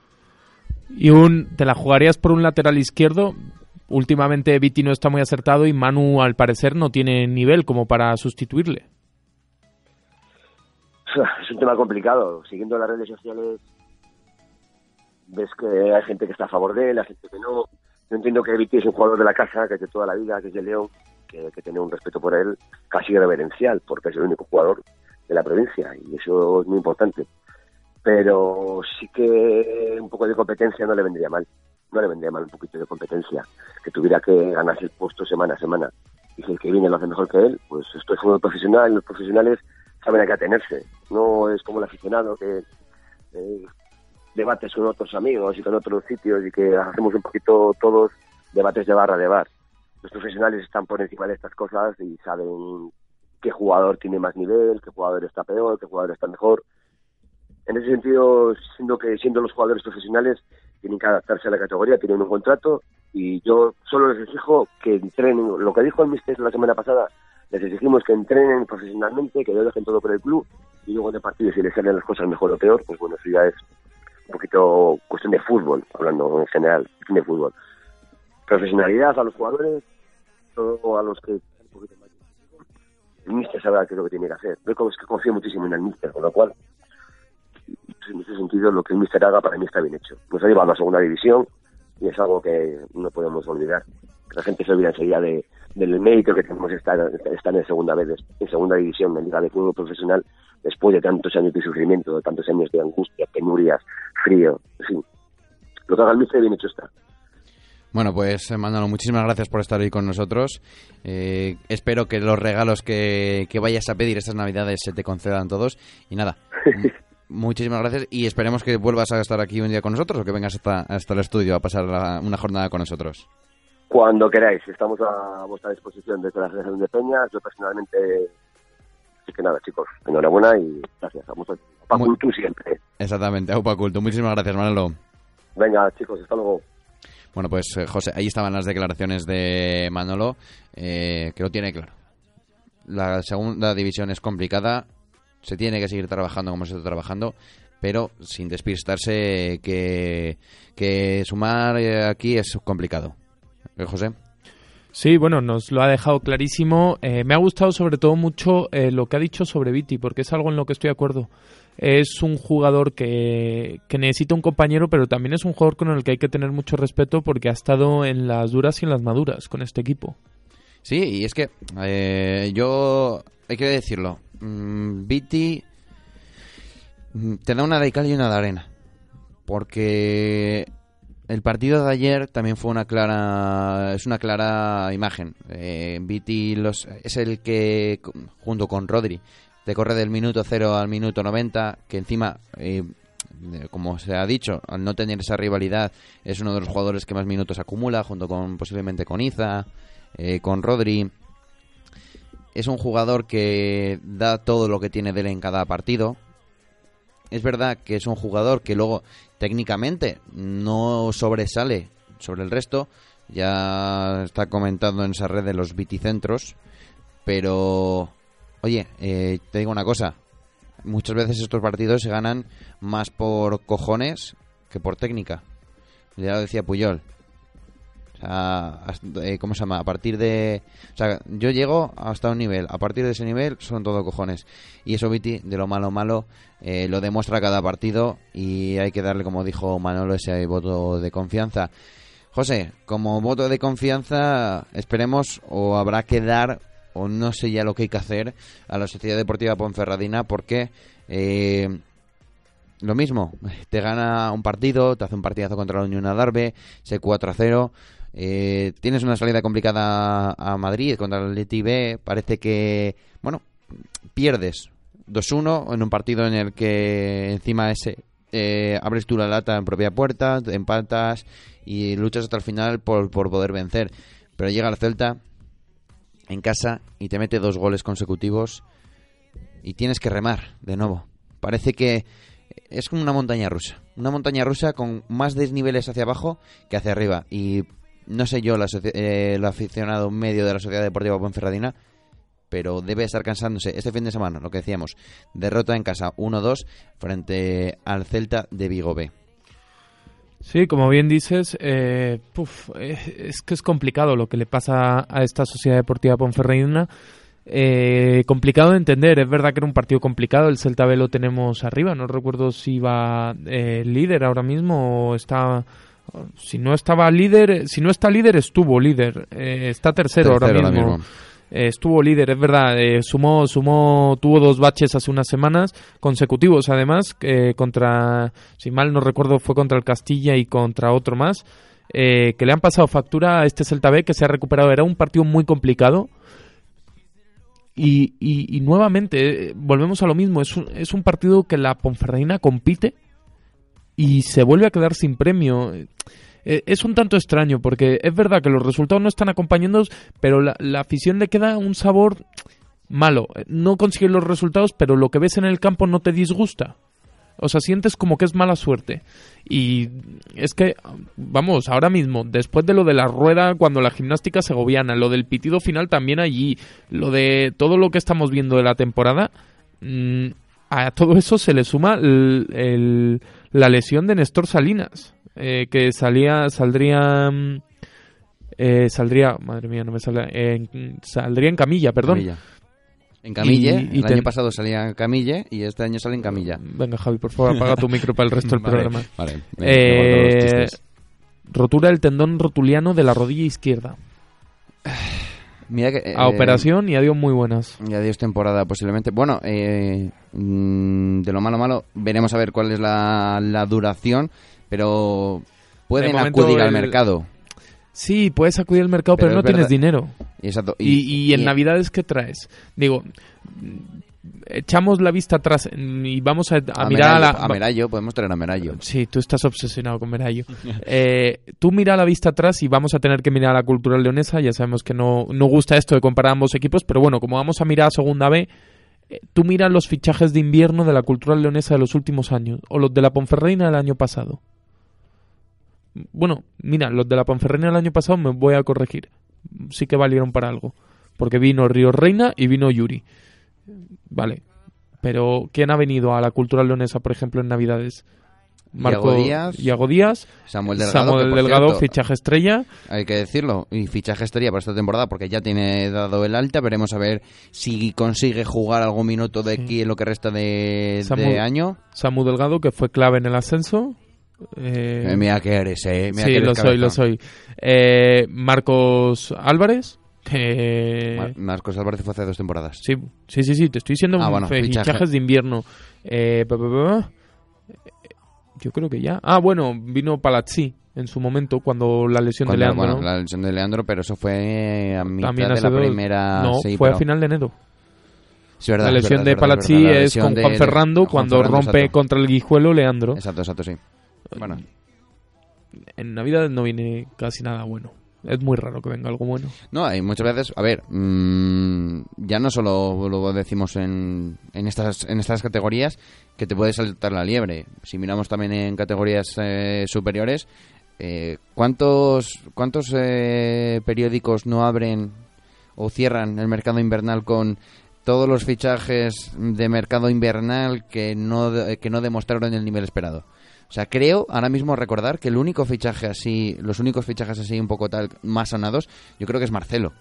Y un, ¿te la jugarías por un lateral izquierdo? Últimamente Viti no está muy acertado y Manu al parecer no tiene nivel como para sustituirle. Es un tema complicado. Siguiendo las redes sociales, ves que hay gente que está a favor de él, hay gente que no. Yo entiendo que Viti es un jugador de la casa, que es de toda la vida, que es de León, que tener un respeto por él casi reverencial, porque es el único jugador de la provincia y eso es muy importante. Pero sí que un poco de competencia no le vendría mal. No le vendría mal un poquito de competencia. Que tuviera que ganarse el puesto semana a semana. Y si el que viene lo hace mejor que él, pues esto es fútbol profesional. y Los profesionales saben a qué atenerse. No es como el aficionado que eh, debates con otros amigos y con otros sitios y que hacemos un poquito todos debates de barra de bar. Los profesionales están por encima de estas cosas y saben qué jugador tiene más nivel, qué jugador está peor, qué jugador está mejor. En ese sentido, siendo que siendo los jugadores profesionales tienen que adaptarse a la categoría, tienen un contrato y yo solo les exijo que entrenen. Lo que dijo el mister la semana pasada, les exigimos que entrenen profesionalmente, que no dejen todo por el club y luego de partido si les salen las cosas mejor o peor, pues bueno, eso ya es un poquito cuestión de fútbol, hablando en general, de fútbol. Profesionalidad a los jugadores, todo a los que un poquito más. El mister sabrá qué es lo que tiene que hacer. Yo es que confío muchísimo en el mister, con lo cual en ese sentido lo que el Mister haga para mí está bien hecho. Nos ha llevado a segunda división y es algo que no podemos olvidar. La gente se olvida enseguida de, del mérito que tenemos estar, estar en segunda vez, en segunda división, en liga de fútbol profesional, después de tantos años de sufrimiento, de tantos años de angustia, penurias, frío, en fin. Lo que haga el Mister bien hecho está. Bueno, pues eh, Manolo, muchísimas gracias por estar hoy con nosotros. Eh, espero que los regalos que, que vayas a pedir estas navidades se te concedan todos. Y nada, muchísimas gracias y esperemos que vuelvas a estar aquí un día con nosotros o que vengas hasta, hasta el estudio a pasar la- una jornada con nosotros. Cuando queráis, estamos a vuestra disposición desde la Asociación de Peñas. Yo personalmente, así que nada, chicos, enhorabuena y gracias. A muchos. Muy- Pacultu siempre. Exactamente, Aupa Culto. Muchísimas gracias, Manolo. Venga, chicos, hasta luego. Bueno, pues eh, José, ahí estaban las declaraciones de Manolo, eh, que lo tiene claro. La segunda división es complicada, se tiene que seguir trabajando como se está trabajando, pero sin despistarse que, que sumar eh, aquí es complicado. ¿Eh, José? Sí, bueno, nos lo ha dejado clarísimo. Eh, me ha gustado sobre todo mucho eh, lo que ha dicho sobre Viti, porque es algo en lo que estoy de acuerdo. Es un jugador que, que necesita un compañero, pero también es un jugador con el que hay que tener mucho respeto porque ha estado en las duras y en las maduras con este equipo. Sí, y es que eh, yo, hay que decirlo, mm, Viti mm, te da una de cal y una de arena. Porque el partido de ayer también fue una clara, es una clara imagen. Eh, Viti los, es el que, junto con Rodri, te corre del minuto 0 al minuto 90, que encima... eh, como se ha dicho, al no tener esa rivalidad, es uno de los jugadores que más minutos acumula, junto con posiblemente con Iza, eh, con Rodri. Es un jugador que da todo lo que tiene de en cada partido. Es verdad que es un jugador que luego técnicamente no sobresale sobre el resto. Ya está comentando en esa red de los viticentros. Pero Oye, eh, te digo una cosa. Muchas veces estos partidos se ganan más por cojones que por técnica. Ya lo decía Puyol. Sea, hasta- eh, ¿cómo se llama? A partir de... O sea, yo llego hasta un nivel. A partir de ese nivel son todo cojones. Y eso, Viti, de lo malo malo, eh, lo demuestra cada partido y hay que darle, como dijo Manolo, ese voto de confianza. José, como voto de confianza, esperemos o habrá que dar, o no sé ya lo que hay que hacer, a la Sociedad Deportiva Ponferradina porque... eh, lo mismo, te gana un partido, te hace un partidazo contra la Unión Adarve, se 4 a 0. Eh, tienes una salida complicada a Madrid contra el Atleti. Parece que, bueno, pierdes 2-1 en un partido en el que encima ese eh, abres tú la lata en propia puerta, empatas y luchas hasta el final por, por poder vencer. Pero llega el Celta en casa y te mete dos goles consecutivos y tienes que remar de nuevo. Parece que es como una montaña rusa. Una montaña rusa con más desniveles hacia abajo que hacia arriba. Y no sé yo, la soci- eh, el aficionado medio de la Sociedad Deportiva Ponferradina, pero debe estar cansándose. Este fin de semana, lo que decíamos, derrota en casa 1-2 frente al Celta de Vigo B. Sí, como bien dices, eh, es que es complicado lo que le pasa a esta Sociedad Deportiva Ponferradina. Eh, complicado de entender, es verdad que era un partido complicado, el Celta B lo tenemos arriba, no recuerdo si va eh, líder ahora mismo o está... Si no estaba líder, si no está líder, estuvo líder. Eh, está tercero, ahora mismo. Eh, estuvo líder, es verdad. eh, sumó, sumó, tuvo dos baches hace unas semanas consecutivos, además, contra, si mal no recuerdo, fue contra el Castilla y contra otro más, eh, que le han pasado factura a este Celta B que se ha recuperado. Era un partido muy complicado. Y, y- y nuevamente, volvemos a lo mismo. Es un, es un partido que la Ponferradina compite y se vuelve a quedar sin premio. Eh, es un tanto extraño porque es verdad que los resultados no están acompañando, pero la, la afición le queda un sabor malo. Eh, No consigues los resultados, pero lo que ves en el campo no te disgusta. O sea, sientes como que es mala suerte. Y es que, vamos, ahora mismo, después de lo de la rueda, cuando la gimnástica segoviana, lo del pitido final también allí, lo de todo lo que estamos viendo de la temporada, mm, a todo eso se le suma el- la lesión de Néstor Salinas, eh, que salía, saldría, mm, eh, saldría, madre mía, no me sale, saldría en camilla, perdón. Camilla. En Camille, Y- y el ten- año pasado salía en Camille y este año sale en Camilla. Venga, Javi, por favor, apaga tu micro para el resto del Vale, programa. Vale, Eh, rotura del tendón rotuliano de la rodilla izquierda. Mira que, A eh, operación y adiós muy buenas. Y adiós temporada posiblemente. Bueno, eh, mm, de lo malo malo, veremos a ver cuál es la, la duración, pero pueden acudir al el- mercado. Sí, puedes acudir al mercado, pero, Pero no es tienes dinero. Exacto. Y, y en Navidades, ¿qué traes? Digo, echamos la vista atrás y vamos a, a a mirar a la... A Merayo, podemos traer a Merayo. Sí, tú estás obsesionado con Merayo. Eh, tú mira la vista atrás y vamos a tener que mirar a la cultura leonesa. Ya sabemos que no, no gusta esto de comparar ambos equipos, pero bueno, como vamos a mirar a Segunda B, eh, tú mira los fichajes de invierno de la cultura leonesa de los últimos años o los de la Ponferreina del año pasado. Bueno, mira, los de la Ponferreina del año pasado me voy a corregir. Sí que valieron para algo. Porque vino Río Reina y vino Yuri. Vale. Pero, ¿quién ha venido a la cultura leonesa, por ejemplo, en Navidades? Iago Díaz, Iago Díaz, Samuel Delgado, Samuel que, Delgado, cierto, fichaje estrella. hay que decirlo, y fichaje estrella para esta temporada porque ya tiene dado el alta. Veremos a ver si consigue jugar algún minuto de aquí en lo que resta de, de Samuel- año. Samu Delgado, que fue clave en el ascenso. Eh, mira que eres, eh. Mira sí, que eres lo soy, lo soy. Eh, Marcos Álvarez. Mar- Marcos Álvarez fue hace dos temporadas. Sí, sí, sí, sí, te estoy diciendo Ah, bueno, fichaje. fichajes de invierno. Eh. Yo creo que ya. Ah, bueno, vino Palazzi en su momento cuando la lesión Cuando- de Leandro. bueno, ¿no? la lesión de Leandro, pero eso fue a mitad También de la dos- primera. No, sí, fue pero- a final de enero. verdad, la es lesión verdad, de Palazzi verdad, es con Juan de- Ferrando cuando Ferrando, rompe exacto. contra el guijuelo Leandro. Exacto, exacto, sí. Bueno, En Navidad no viene casi nada bueno. Es muy raro que venga algo bueno. no, hay muchas veces, a ver, mm, ya no solo lo decimos en, en, estas, en estas categorías que te puede saltar la liebre. Si miramos también en categorías eh, superiores, eh, ¿cuántos, cuántos eh, periódicos no abren o cierran el mercado invernal con todos los fichajes de mercado invernal que no, que no demostraron el nivel esperado. O sea, creo ahora mismo recordar que el único fichaje así, los únicos fichajes así un poco tal más sonados, yo creo que es Marcelo.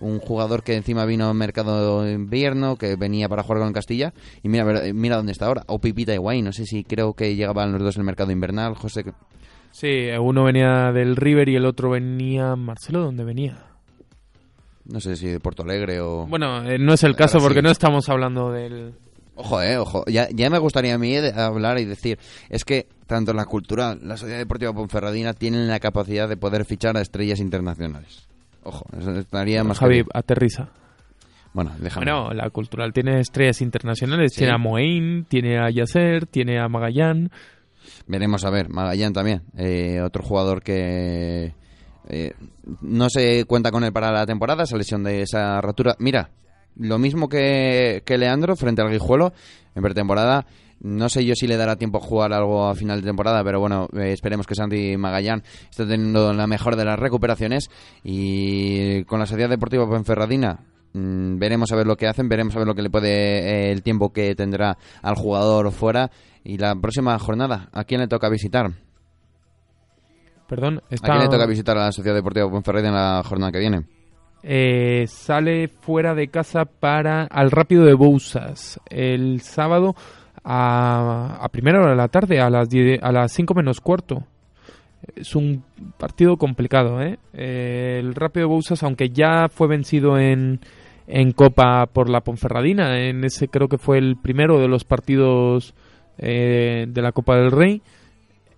Un jugador que encima vino al mercado invierno, que venía para jugar con Castilla, y mira, mira dónde está ahora. O Pipita y Guay, no sé si creo que llegaban los dos en el mercado invernal. José, Sí, uno venía del River y el otro venía... Marcelo, ¿dónde venía? No sé si de Porto Alegre o... Bueno, eh, no es el caso porque no estamos hablando del... Ojo, eh, ojo. Ya, ya me gustaría a mí hablar y decir, es que tanto la cultural, la Sociedad Deportiva Ponferradina tienen la capacidad de poder fichar a estrellas internacionales. Ojo, eso estaría más que Javi, aterriza. Bueno, déjame. Bueno, la cultural tiene estrellas internacionales. Sí. Tiene a Moín, tiene a Yasser, tiene a Magallán. Veremos a ver. Magallán también. eh, otro jugador que eh, no se cuenta con él para la temporada, esa lesión de esa rotura. Mira, lo mismo que, que Leandro frente al Guijuelo en pretemporada. No sé yo si le dará tiempo a jugar algo a final de temporada, pero bueno, eh, esperemos que Santi Magallán esté teniendo la mejor de las recuperaciones. Y con la Sociedad Deportiva Ponferradina, mm, veremos a ver lo que hacen, veremos a ver lo que le puede, eh, el tiempo que tendrá al jugador fuera. Y la próxima jornada, ¿a quién le toca visitar? Perdón, ¿A quién le toca visitar a la Sociedad Deportiva Ponferrada en la jornada que viene? Eh, sale fuera de casa para al Rápido de Bouzas el sábado a, a primera hora de la tarde, a las 10 a las 5 menos cuarto. Es un partido complicado, ¿eh? Eh, El Rápido de Bouzas, aunque ya fue vencido en, en Copa por la Ponferradina, en ese creo que fue el primero de los partidos eh, de la Copa del Rey.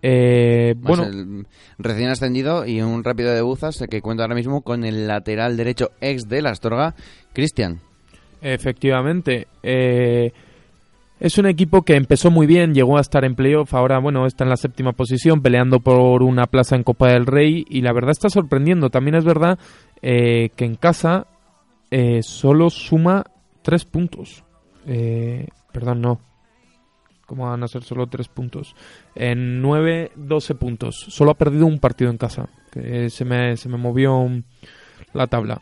Eh, Pues bueno, el recién ascendido y un rápido de buzas que cuenta ahora mismo con el lateral derecho ex de la Astorga, Cristian. Efectivamente. eh, es un equipo que empezó muy bien, llegó a estar en playoff, ahora bueno, está en la séptima posición, peleando por una plaza en Copa del Rey y la verdad está sorprendiendo. También es verdad eh, que en casa eh, solo suma tres puntos. Eh, perdón, no. ¿Cómo van a ser solo tres puntos? En 9, 12 puntos. Solo ha perdido un partido en casa. Que se me, se me movió la tabla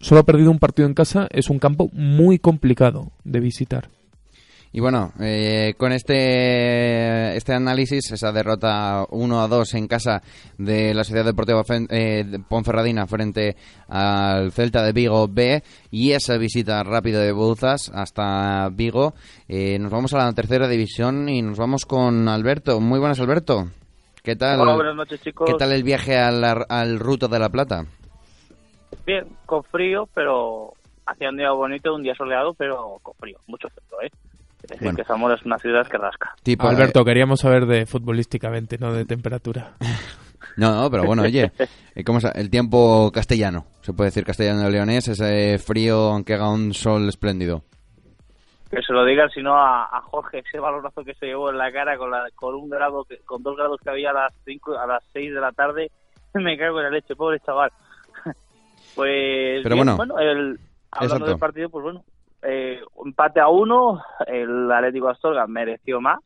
solo ha perdido un partido en casa, es un campo muy complicado de visitar. Y bueno, eh, con este este análisis, esa derrota 1 a 2 en casa de la Sociedad Deportiva eh, de Ponferradina frente al Celta de Vigo B y esa visita rápida de Bouzas hasta Vigo, eh, nos vamos a la tercera división y nos vamos con Alberto. Muy buenas, Alberto. ¿Qué tal? Hola, buenas noches, chicos. ¿Qué tal el viaje al, al Ruto de la Plata? Bien, con frío, pero hacía un día bonito, un día soleado, pero con frío, mucho frío, ¿eh? Es decir, que Zamora es una ciudad que rasca. Tipo, Alberto, queríamos saber de futbolísticamente, no de temperatura. No, no, pero bueno, oye, eh, ¿cómo es? el tiempo castellano, se puede decir castellano-leonés, ese frío aunque haga un sol espléndido. Que se lo digan, si no, a, a Jorge, ese balonazo que se llevó en la cara con, la, con un grado, que- con dos grados que había a las cinco, a las seis de la tarde, me cago en la leche, pobre chaval. pues, Pero bien, bueno, el, hablando exacto. del partido, pues bueno, eh, empate a uno, el Atlético Astorga mereció más,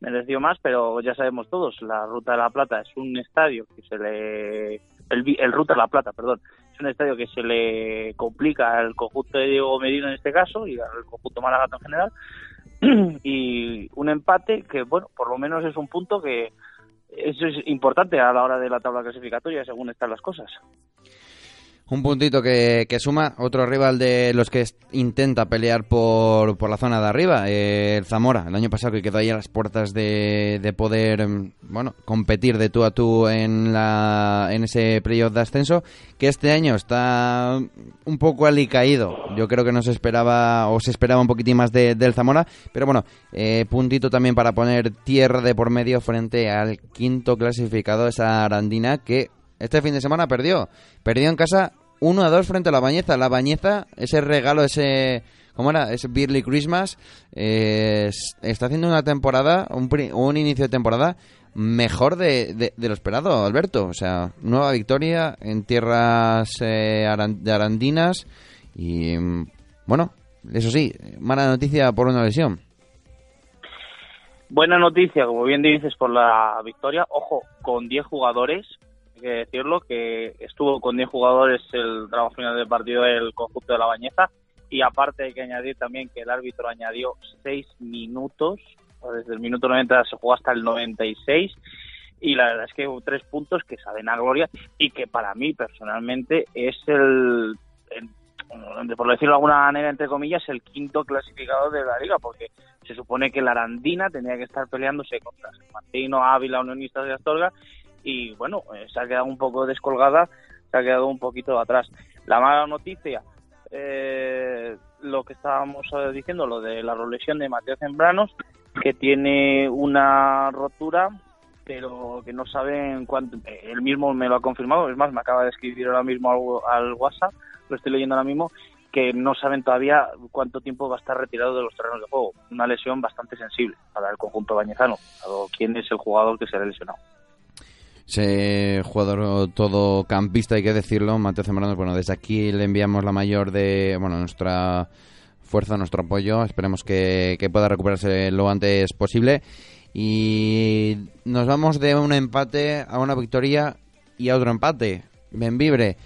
mereció más, pero ya sabemos todos, la Ruta de la Plata es un estadio que se le... El, el Ruta de la Plata, perdón, es un estadio que se le complica al conjunto de Diego Medina en este caso y al conjunto Málaga en general. y un empate que, bueno, por lo menos es un punto que es importante a la hora de la tabla clasificatoria según están las cosas. Un puntito que, suma otro rival de los que intenta pelear por, por la zona de arriba, el Zamora, el año pasado que quedó ahí a las puertas de, de poder, mm, bueno, competir de tú a tú en, la, en ese playoff de ascenso, que este año está un poco alicaído. Yo creo que no se esperaba, o se esperaba un poquitín más de- del Zamora, pero bueno, eh, puntito también para poner tierra de por medio frente al quinto clasificado, esa Arandina, que este fin de semana perdió. Perdió en casa 1 a 2 frente a la Bañeza. La Bañeza, ese regalo, ese. ¿Cómo era? Ese Beerly Christmas. eh, es- está haciendo una temporada, un, un inicio de temporada mejor de, lo esperado, Alberto. O sea, nueva victoria en tierras eh, de arandinas. Y. Bueno, eso sí, mala noticia por una lesión. Buena noticia, como bien dices, por la victoria. Ojo, con 10 jugadores, hay que decirlo, que estuvo con 10 jugadores el tramo final del partido del conjunto de la Bañeza. y aparte hay que añadir también que el árbitro añadió seis minutos, desde el minuto 90 se jugó hasta el 96 y la verdad es que hubo tres puntos que saben a gloria y que para mí personalmente es el, el, por decirlo de alguna manera entre comillas el quinto clasificado de la liga porque se supone que la Arandina tenía que estar peleándose contra San Martino, Ávila, Unionistas de Astorga y bueno, eh, se ha quedado un poco descolgada, se ha quedado un poquito atrás. La mala noticia, eh, lo que estábamos eh, diciendo, lo de la lesión de Mateo Zembranos, que tiene una rotura, pero que no saben cuánto. Él mismo me lo ha confirmado, es más, me acaba de escribir ahora mismo al, al WhatsApp, lo estoy leyendo ahora mismo, que no saben todavía cuánto tiempo va a estar retirado de los terrenos de juego. Una lesión bastante sensible para el conjunto bañezano, dado quién es el jugador que se ha lesionado. Ese jugador todo campista, hay que decirlo, Mateo Zambrano, bueno, desde aquí le enviamos la mayor de, bueno, nuestra fuerza, nuestro apoyo, esperemos que, que pueda recuperarse lo antes posible. Y nos vamos de un empate a una victoria y a otro empate. Benvibre,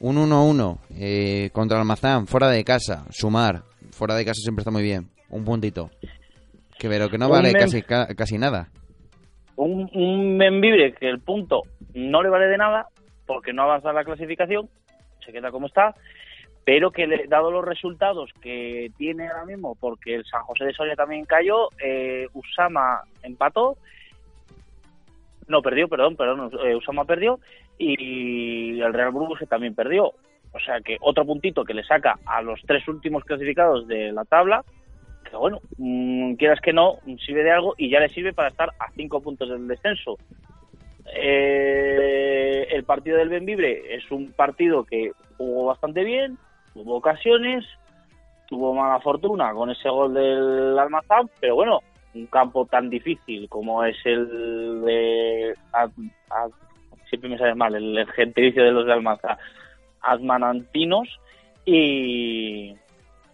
un 1-1 eh, contra Almazán, fuera de casa, sumar, fuera de casa siempre está muy bien, un puntito. Que pero que no vale casi, ca- casi nada. Un, un Membibre que el punto no le vale de nada porque no avanza la clasificación, se queda como está, pero que le- dado los resultados que tiene ahora mismo, porque el San José de Soria también cayó, eh, Usama empató, no perdió, perdón, perdón, eh, Usama perdió y el Real Burgos también perdió. O sea que otro puntito que le saca a los tres últimos clasificados de la tabla, bueno, mm, quieras que no, sirve de algo y ya le sirve para estar a cinco puntos del descenso. Eh, el partido del Benvibre es un partido que jugó bastante bien, tuvo ocasiones, tuvo mala fortuna con ese gol del Almazán, pero bueno, un campo tan difícil como es el de... Siempre me sale mal, el gentilicio de los de Almazán, Admanantinos, y,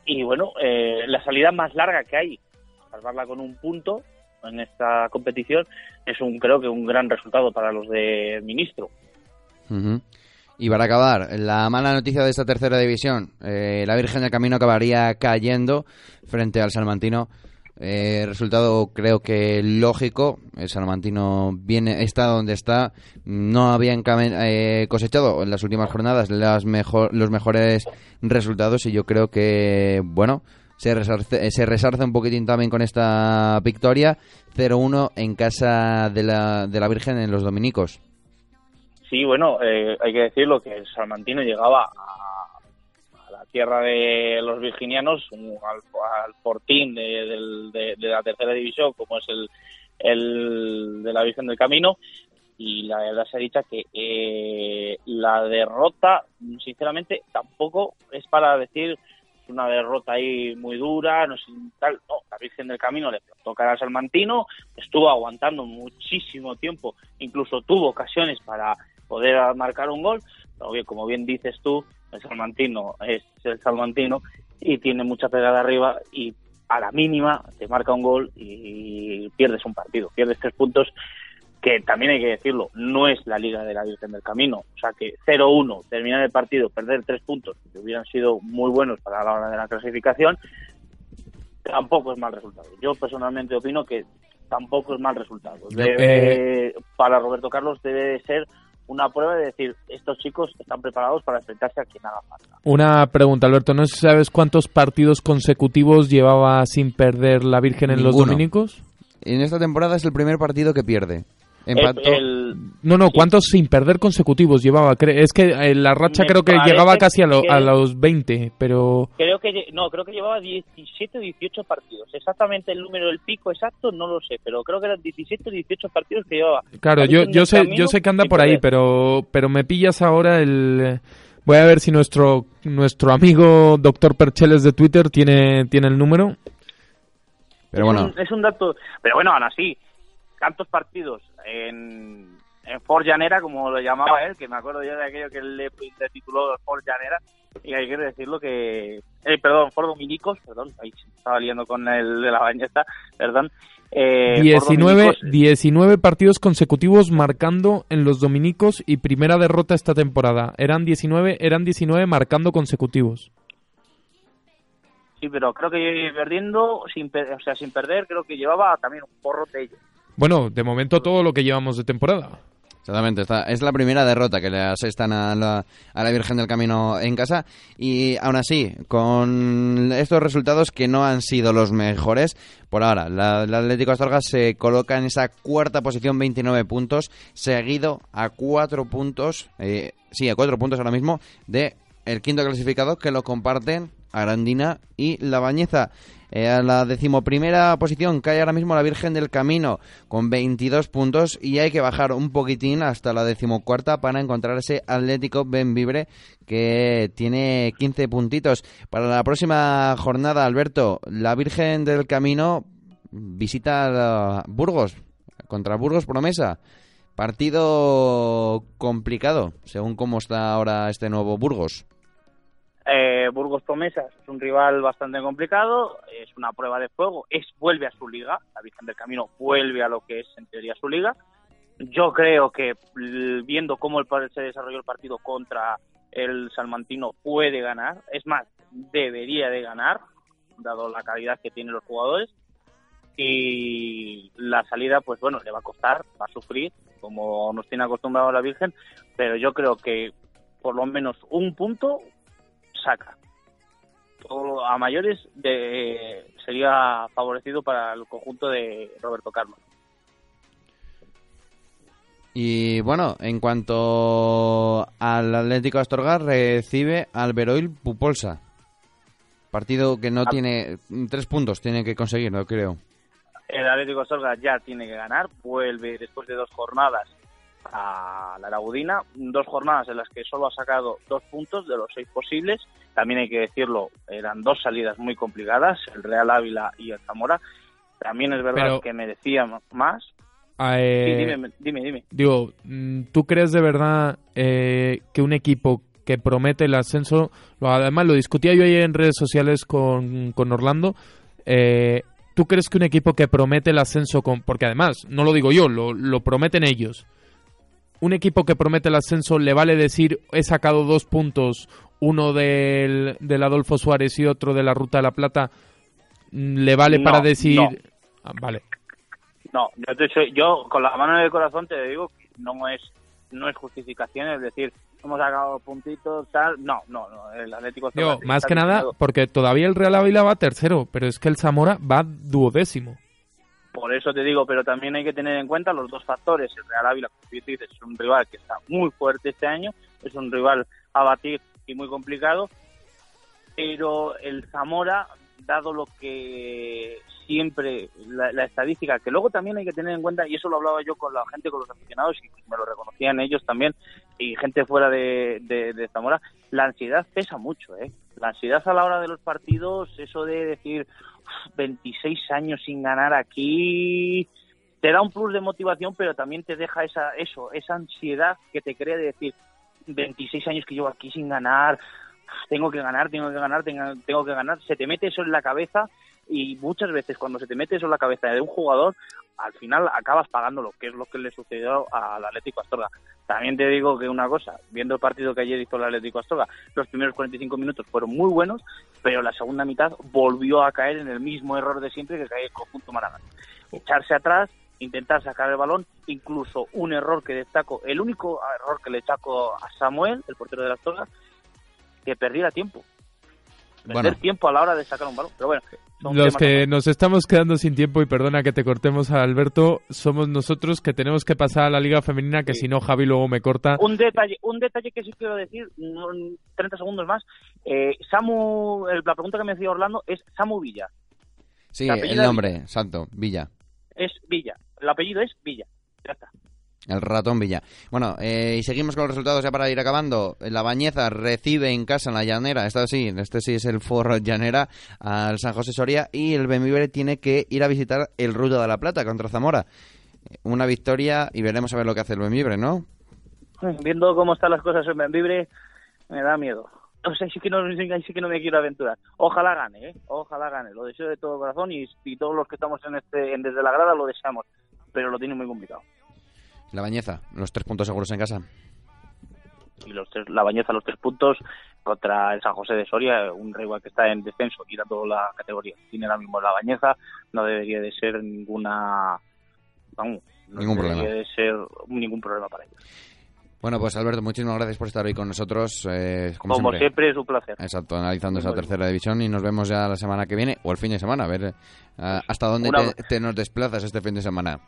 y bueno, eh, la salida más larga que hay, salvarla con un punto en esta competición, es un creo que un gran resultado para los de Ministro. Ujú. Y para acabar, la mala noticia de esta tercera división, eh, la Virgen del Camino acabaría cayendo frente al Salmantino. Eh, resultado creo que lógico, el Salmantino viene, está donde está, no había encame- eh, cosechado en las últimas jornadas los mejores resultados y yo creo que, bueno, se resarce, eh, un poquitín también con esta victoria. 0-1 en casa de la, de la Virgen en los Dominicos. Sí, bueno, eh, hay que decirlo que el Salmantino llegaba a, tierra de los virginianos, al, al fortín de, de- de la tercera división, como es el, de la Virgen del Camino, y la verdad se ha dicho que eh, la derrota, sinceramente, tampoco es para decir una derrota ahí muy dura, no sé, tal, no, la Virgen del Camino le plantó cara al Salmantino, estuvo aguantando muchísimo tiempo, incluso tuvo ocasiones para poder marcar un gol, pero como bien dices tú, el Salmantino es el Salmantino y tiene mucha pegada arriba y a la mínima te marca un gol y pierdes un partido, pierdes tres puntos que también hay que decirlo, no es la Liga de la Virgen del Camino. O sea que 0-1, terminar el partido, perder tres puntos, que hubieran sido muy buenos para la hora de la clasificación, tampoco es mal resultado. Yo personalmente opino que tampoco es mal resultado. Debe- Para Roberto Carlos debe de ser una prueba de decir, estos chicos están preparados para enfrentarse a quien haga falta. Una pregunta, Alberto. ¿No sabes cuántos partidos consecutivos llevaba sin perder la Virgen en los dominicos? En esta temporada es el primer partido que pierde. Empató. El- el- No, no, ¿cuántos sin perder consecutivos llevaba? Cre- Es que eh, la racha Me creo que llegaba casi a, lo- que- a los 20, pero... Creo que no, creo que llevaba 17 o 18 partidos. Exactamente el número del pico exacto no lo sé, pero creo que eran 17 o 18 partidos que llevaba. Claro, La yo, yo sé, yo sé que anda por ahí, pero, pero me pillas ahora el... Voy a ver si nuestro, nuestro amigo Doctor Percheles de Twitter tiene, tiene el número. Pero es bueno, un, es un dato, pero bueno, aún así, tantos partidos en, en Fort Llanera, como lo llamaba él, que me acuerdo yo de aquello que él le, le tituló Fort Llanera, y hay que decirlo que, eh, perdón, Fort Dominicos, perdón, ahí estaba liando con el de la bañeta, perdón. Eh, Fort 19, Dominicos, 19 partidos consecutivos marcando en los dominicos y primera derrota esta temporada. Eran 19, eran 19 marcando consecutivos. Sí, pero creo que perdiendo, sin, o sea, sin perder, creo que llevaba también un porrote ello. Bueno, de momento todo lo que llevamos de temporada. Exactamente, es la primera derrota que le asestan a la, a la Virgen del Camino en casa y aún así, con estos resultados que no han sido los mejores, por ahora, la, el Atlético Astorga se coloca en esa cuarta posición, 29 puntos, seguido a cuatro puntos, eh, sí, a cuatro puntos ahora mismo, de el quinto clasificado que lo comparten Arandina y La Bañeza. Eh, a la decimoprimera posición cae ahora mismo la Virgen del Camino con 22 puntos y hay que bajar un poquitín hasta la decimocuarta para encontrar ese Atlético Benvibre que tiene 15 puntitos. Para la próxima jornada, Alberto, la Virgen del Camino visita Burgos contra Burgos Promesa. Partido complicado, según cómo está ahora este nuevo Burgos. Eh, Burgos Promesas es un rival bastante complicado, es una prueba de fuego, es vuelve a su liga, la Virgen del Camino vuelve a lo que es en teoría su liga. Yo creo que viendo cómo el, se desarrolló el partido contra el Salmantino puede ganar, es más, debería de ganar, dado la calidad que tienen los jugadores. Y la salida, pues bueno, le va a costar, va a sufrir, como nos tiene acostumbrado la Virgen, pero yo creo que por lo menos un punto saca. Todo a mayores de, sería favorecido para el conjunto de Roberto Carlos. Y bueno, en cuanto al Atlético Astorga, recibe al Beroil Pupolsa. Partido que no Ah. tiene. Tres puntos tiene que conseguir, no creo. El Atlético Sorga ya tiene que ganar, vuelve después de dos jornadas a la Aragudina, dos jornadas en las que solo ha sacado dos puntos de los seis posibles. También hay que decirlo, eran dos salidas muy complicadas, el Real Ávila y el Zamora. También es verdad Pero- que merecía más. Ah, Sí, eh, dime, dime, dime. Digo, mm, ¿tú crees de verdad eh, que un equipo que promete el ascenso, además lo discutía yo ayer en redes sociales con, con Orlando, eh, ¿tú crees que un equipo que promete el ascenso, con, porque además, no lo digo yo, lo, lo prometen ellos, un equipo que promete el ascenso le vale decir he sacado dos puntos, uno del, del Adolfo Suárez y otro de la Ruta de la Plata, mm, le vale No, para decir... no. Ah, vale. No, yo, te soy- yo con la mano en el corazón te digo que no es no es justificación, es decir, hemos sacado puntitos, tal. No, no, no. El Atlético Digo, más que nada, porque todavía el Real Ávila va tercero, pero es que el Zamora va duodécimo. Por eso te digo, pero también hay que tener en cuenta los dos factores. El Real Ávila, como tú dices, es un rival que está muy fuerte este año, es un rival a batir y muy complicado, pero el Zamora, dado lo que siempre, la, la estadística, que luego también hay que tener en cuenta, y eso lo hablaba yo con la gente, con los aficionados, y me lo reconocían ellos también, y gente fuera de, de, de Zamora, la ansiedad pesa mucho, ¿eh? La ansiedad a la hora de los partidos, eso de decir, 26 años sin ganar aquí te da un plus de motivación pero también te deja esa eso esa ansiedad que te crea de decir 26 años que llevo aquí sin ganar tengo que ganar tengo que ganar tengo, tengo que ganar se te mete eso en la cabeza y muchas veces cuando se te mete eso en la cabeza de un jugador al final acabas pagándolo que es lo que le sucedió al Atlético Astorga también te digo que una cosa viendo el partido que ayer hizo el Atlético Astorga los primeros 45 minutos fueron muy buenos pero la segunda mitad volvió a caer en el mismo error de siempre que cae el conjunto Maragall. Echarse atrás, intentar sacar el balón, incluso un error que destaco, el único error que le destaco a Samuel, el portero de las Torres, que perdiera tiempo. Perder Bueno. tiempo a la hora de sacar un balón. Pero bueno, Los que nos estamos quedando sin tiempo, y perdona que te cortemos a Alberto, somos nosotros que tenemos que pasar a la Liga Femenina, que Sí. si no Javi luego me corta. Un detalle, un detalle que sí quiero decir, no, 30 segundos más. Eh, Samu, la pregunta que me decía Orlando es Samu Villa. Sí, el nombre, santo, Villa. Es Villa. El apellido es Villa. Ya está. El ratón Villa. Bueno, eh, y seguimos con los resultados ya para ir acabando. La Bañeza recibe en casa en la Llanera, esta sí, este sí es el Forro Llanera, al San José Soria, y el Benvibre tiene que ir a visitar el Ruta de la Plata contra Zamora. Una victoria y veremos a ver lo que hace el Benvibre, ¿no? Viendo cómo están las cosas en Benvibre, me da miedo. O sea, sí que no, sí que no me quiero aventurar. Ojalá gane, ¿eh? Ojalá gane. Lo deseo de todo corazón y, y todos los que estamos en este en desde la grada lo deseamos. Pero lo tiene muy complicado. La Bañeza, los tres puntos seguros en casa. Y los tres, la bañeza, los tres puntos, contra el San José de Soria, un rival que está en descenso, quitando la categoría tiene ahora mismo la bañeza, no debería de ser ninguna... Vamos, no Ningún debería problema. de ser ningún problema para ellos. Bueno, pues Alberto, muchísimas gracias por estar hoy con nosotros. eh, como, Como, siempre. siempre. es un placer. Exacto, analizando esa tercera división y nos vemos ya la semana que viene o el fin de semana, a ver eh, hasta dónde Una- te, te nos desplazas este fin de semana.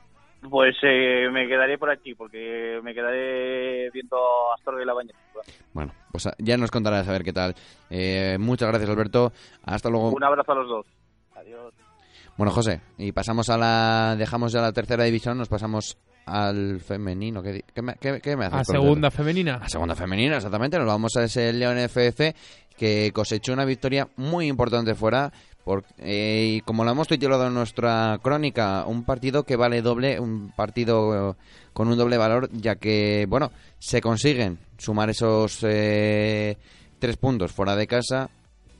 Pues eh, me quedaré por aquí, porque me quedaré viendo Astorga y la bañeza. Bueno, pues ah, ya nos contarás a ver qué tal. Eh, muchas gracias, Alberto. Hasta luego. Un abrazo a los dos. Adiós. Bueno, José, y pasamos a la... Dejamos ya la tercera división, nos pasamos al femenino. ¿Qué, qué me, qué- qué me haces A el segunda femenina. A segunda femenina, exactamente. Nos vamos a ese León FF que cosechó una victoria muy importante fuera. Eh, y como lo hemos titulado en nuestra crónica, un partido que vale doble, un partido eh, con un doble valor, ya que, bueno, se consiguen sumar esos eh, tres puntos fuera de casa,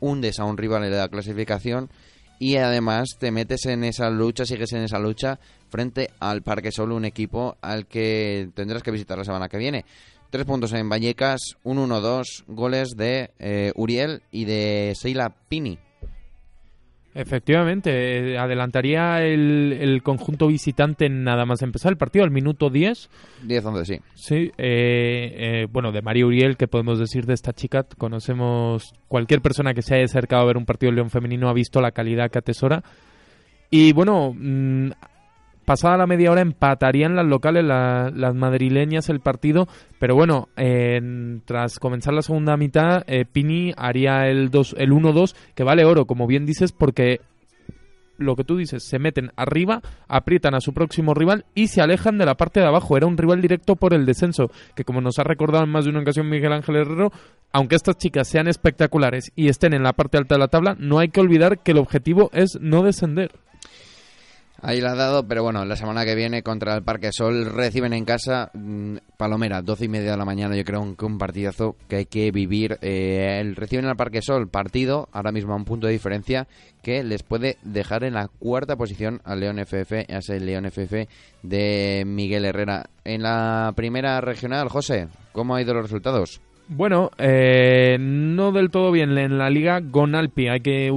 hundes a un rival en la clasificación y además te metes en esa lucha, sigues en esa lucha frente al Parque Sol, un equipo al que tendrás que visitar la semana que viene. Tres puntos en Vallecas, un 1-2, goles de eh, Uriel y de Seila Pini. Efectivamente, eh, adelantaría el, el conjunto visitante nada más empezar el partido, al minuto 10. 10-11, sí. Sí, eh, eh, bueno, de María Uriel, ¿qué podemos decir de esta chica? Conocemos, cualquier persona que se haya acercado a ver un partido de León femenino ha visto la calidad que atesora. Y bueno, mm, pasada la media hora empatarían las locales, la- las madrileñas, el partido. Pero bueno, en- tras comenzar la segunda mitad, eh, Pini haría el, dos- el 1-2, que vale oro, como bien dices, porque lo que tú dices, se meten arriba, aprietan a su próximo rival y se alejan de la parte de abajo. Era un rival directo por el descenso, que como nos ha recordado en más de una ocasión Miguel Ángel Herrero, aunque estas chicas sean espectaculares y estén en la parte alta de la tabla, no hay que olvidar que el objetivo es no descender. Ahí la ha dado, pero bueno, la semana que viene contra el Parque Sol reciben en casa mm, Palomera, 12 y media de la mañana, yo creo que un partidazo que hay que vivir. Eh, el reciben al Parque Sol, partido, ahora mismo a un punto de diferencia, que les puede dejar en la cuarta posición al León FF, a ese León FF de Miguel Herrera. En la primera regional, José, ¿cómo han ido los resultados? Bueno, eh, no del todo bien en la liga Gonalpi. Hay que,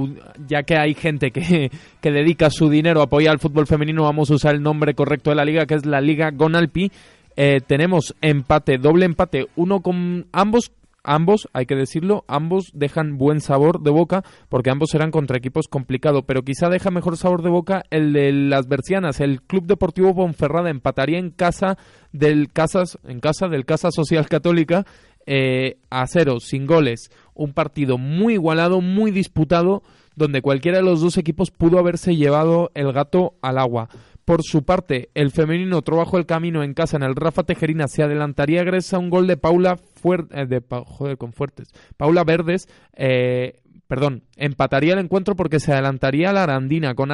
ya que hay gente que, que dedica su dinero a apoyar al fútbol femenino, vamos a usar el nombre correcto de la liga, que es la liga Gonalpi. Eh, tenemos empate, doble empate, uno con ambos. Ambos, hay que decirlo, ambos dejan buen sabor de boca porque ambos serán contra equipos complicados, pero quizá deja mejor sabor de boca el de las bercianas. El Club Deportivo Ponferrada empataría en casa del Casas, en casa del Casa Social Católica eh, a cero, sin goles. Un partido muy igualado, muy disputado, donde cualquiera de los dos equipos pudo haberse llevado el gato al agua. Por su parte, el femenino trabajó el camino en casa en el Rafa Tejerina. Se adelantaría gracias a un gol de Paula Fuer- eh, con fuertes. Paula Verdes, eh, perdón, empataría el encuentro porque se adelantaría a la Arandina con,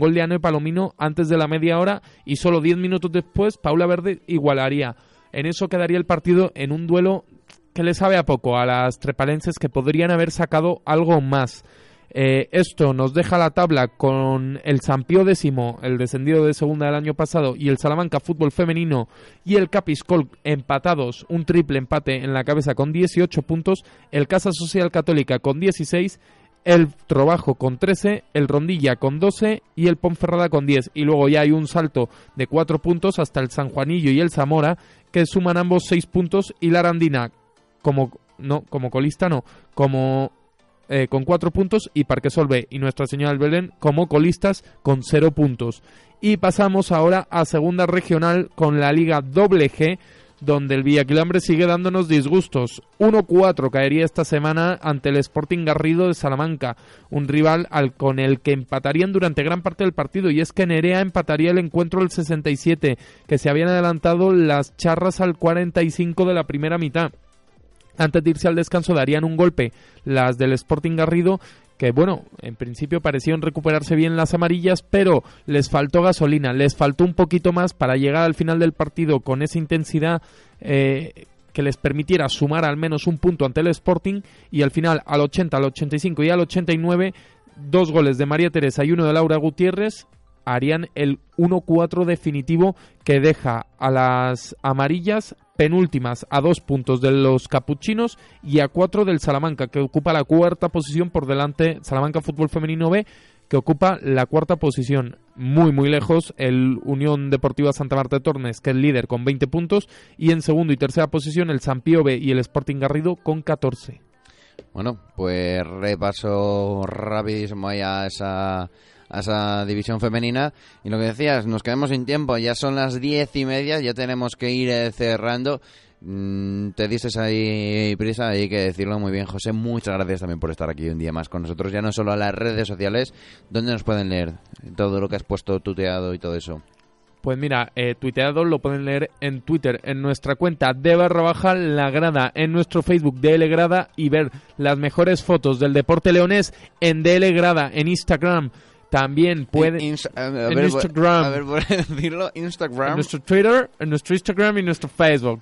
gol de Ane Palomino antes de la media hora y solo 10 minutos después Paula Verde igualaría. En eso quedaría el partido en un duelo que le sabe a poco a las trepalenses que podrían haber sacado algo más. Eh, esto nos deja la tabla con el Sampío décimo, el descendido de segunda del año pasado, y el Salamanca Fútbol Femenino y el Capiscol empatados, un triple empate en la cabeza con 18 puntos, el Casa Social Católica con 16, el Trobajo con 13, el Rondilla con 12 y el Ponferrada con 10. Y luego ya hay un salto de 4 puntos hasta el San Juanillo y el Zamora, que suman ambos 6 puntos, y la Arandina como, no, como colista no, como eh, con cuatro puntos y Parque Solve y Nuestra Señora del Belén como colistas con cero puntos. Y pasamos ahora a segunda regional con la Liga Doble G, donde el Villaquilambre sigue dándonos disgustos. 1-4 caería esta semana ante el Sporting Garrido de Salamanca, un rival al, con el que empatarían durante gran parte del partido. Y es que Nerea empataría el encuentro al 67, que se habían adelantado las charras al 45 de la primera mitad. Antes de irse al descanso darían un golpe las del Sporting Garrido que bueno, en principio parecieron recuperarse bien las amarillas, pero les faltó gasolina, les faltó un poquito más para llegar al final del partido con esa intensidad eh, que les permitiera sumar al menos un punto ante el Sporting y al final al 80, al 85 y al 89 dos goles de María Teresa y uno de Laura Gutiérrez harían el 1-4 definitivo que deja a las amarillas penúltimas a dos puntos de los capuchinos y a cuatro del Salamanca, que ocupa la cuarta posición por delante, Salamanca Fútbol Femenino B, que ocupa la cuarta posición, muy muy lejos, el Unión Deportiva Santa Marta de Tornes, que es líder con 20 puntos, y en segundo y tercera posición el San B y el Sporting Garrido con 14. Bueno, pues repaso rapidísimo ahí a esa, a esa división femenina. Y lo que decías, nos quedamos sin tiempo, ya son las diez y media, ya tenemos que ir eh, cerrando. Mm, te dices ahí prisa, hay que decirlo muy bien, José. Muchas gracias también por estar aquí un día más con nosotros, ya no solo a las redes sociales, donde nos pueden leer todo lo que has puesto tuteado y todo eso. Pues mira, eh, tuiteado lo pueden leer en Twitter, en nuestra cuenta de barra baja la grada, en nuestro Facebook DL Grada y ver las mejores fotos del deporte leonés en DL Grada, en Instagram. También pueden a en Instagram. A ver, por decirlo, en Instagram. nuestro Twitter, en nuestro Instagram y nuestro Facebook.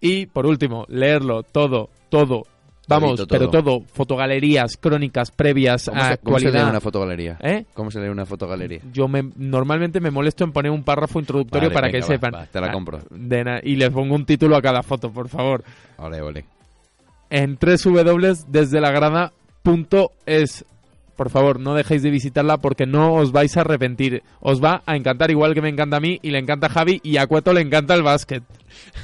Y por último, leerlo todo, todo. Vamos, pero todo. fotogalerías, crónicas previas, ¿Cómo, se, cómo se lee una fotogalería? ¿Eh? ¿Cómo se lee una fotogalería? Yo me, normalmente me molesto en poner un párrafo introductorio Vale, para venga, que va, sepan. va, te la Ah, compro. de y les pongo un título a cada foto, por favor. Ole, ole. En www.desdelagrada.es. Por favor, no dejéis de visitarla porque no os vais a arrepentir. Os va a encantar igual que me encanta a mí y le encanta a Javi y a Cueto le encanta el básquet.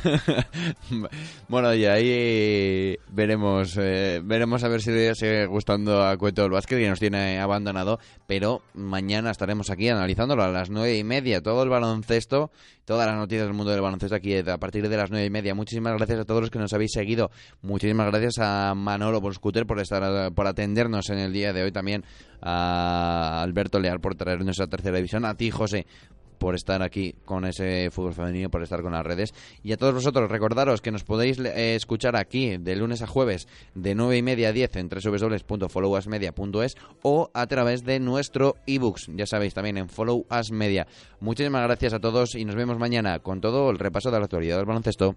bueno, y ahí veremos eh, veremos a ver si le sigue gustando a Cueto el básquet que nos tiene abandonado. Pero mañana estaremos aquí analizándolo a las nueve y media. Todo el baloncesto, todas las noticias del mundo del baloncesto aquí a partir de las nueve y media. Muchísimas gracias a todos los que nos habéis seguido. Muchísimas gracias a Manolo por por estar por atendernos en el día de hoy. También a Alberto Leal por traernos a tercera división. A ti, José, por estar aquí con ese fútbol femenino, por estar con las redes. Y a todos vosotros, recordaros que nos podéis eh, escuchar aquí de lunes a jueves de 9 y media a 10 en www.followasmedia.es o a través de nuestro ebooks, ya sabéis, también en Follow Us Media. Muchísimas gracias a todos y nos vemos mañana con todo el repaso de la actualidad del baloncesto.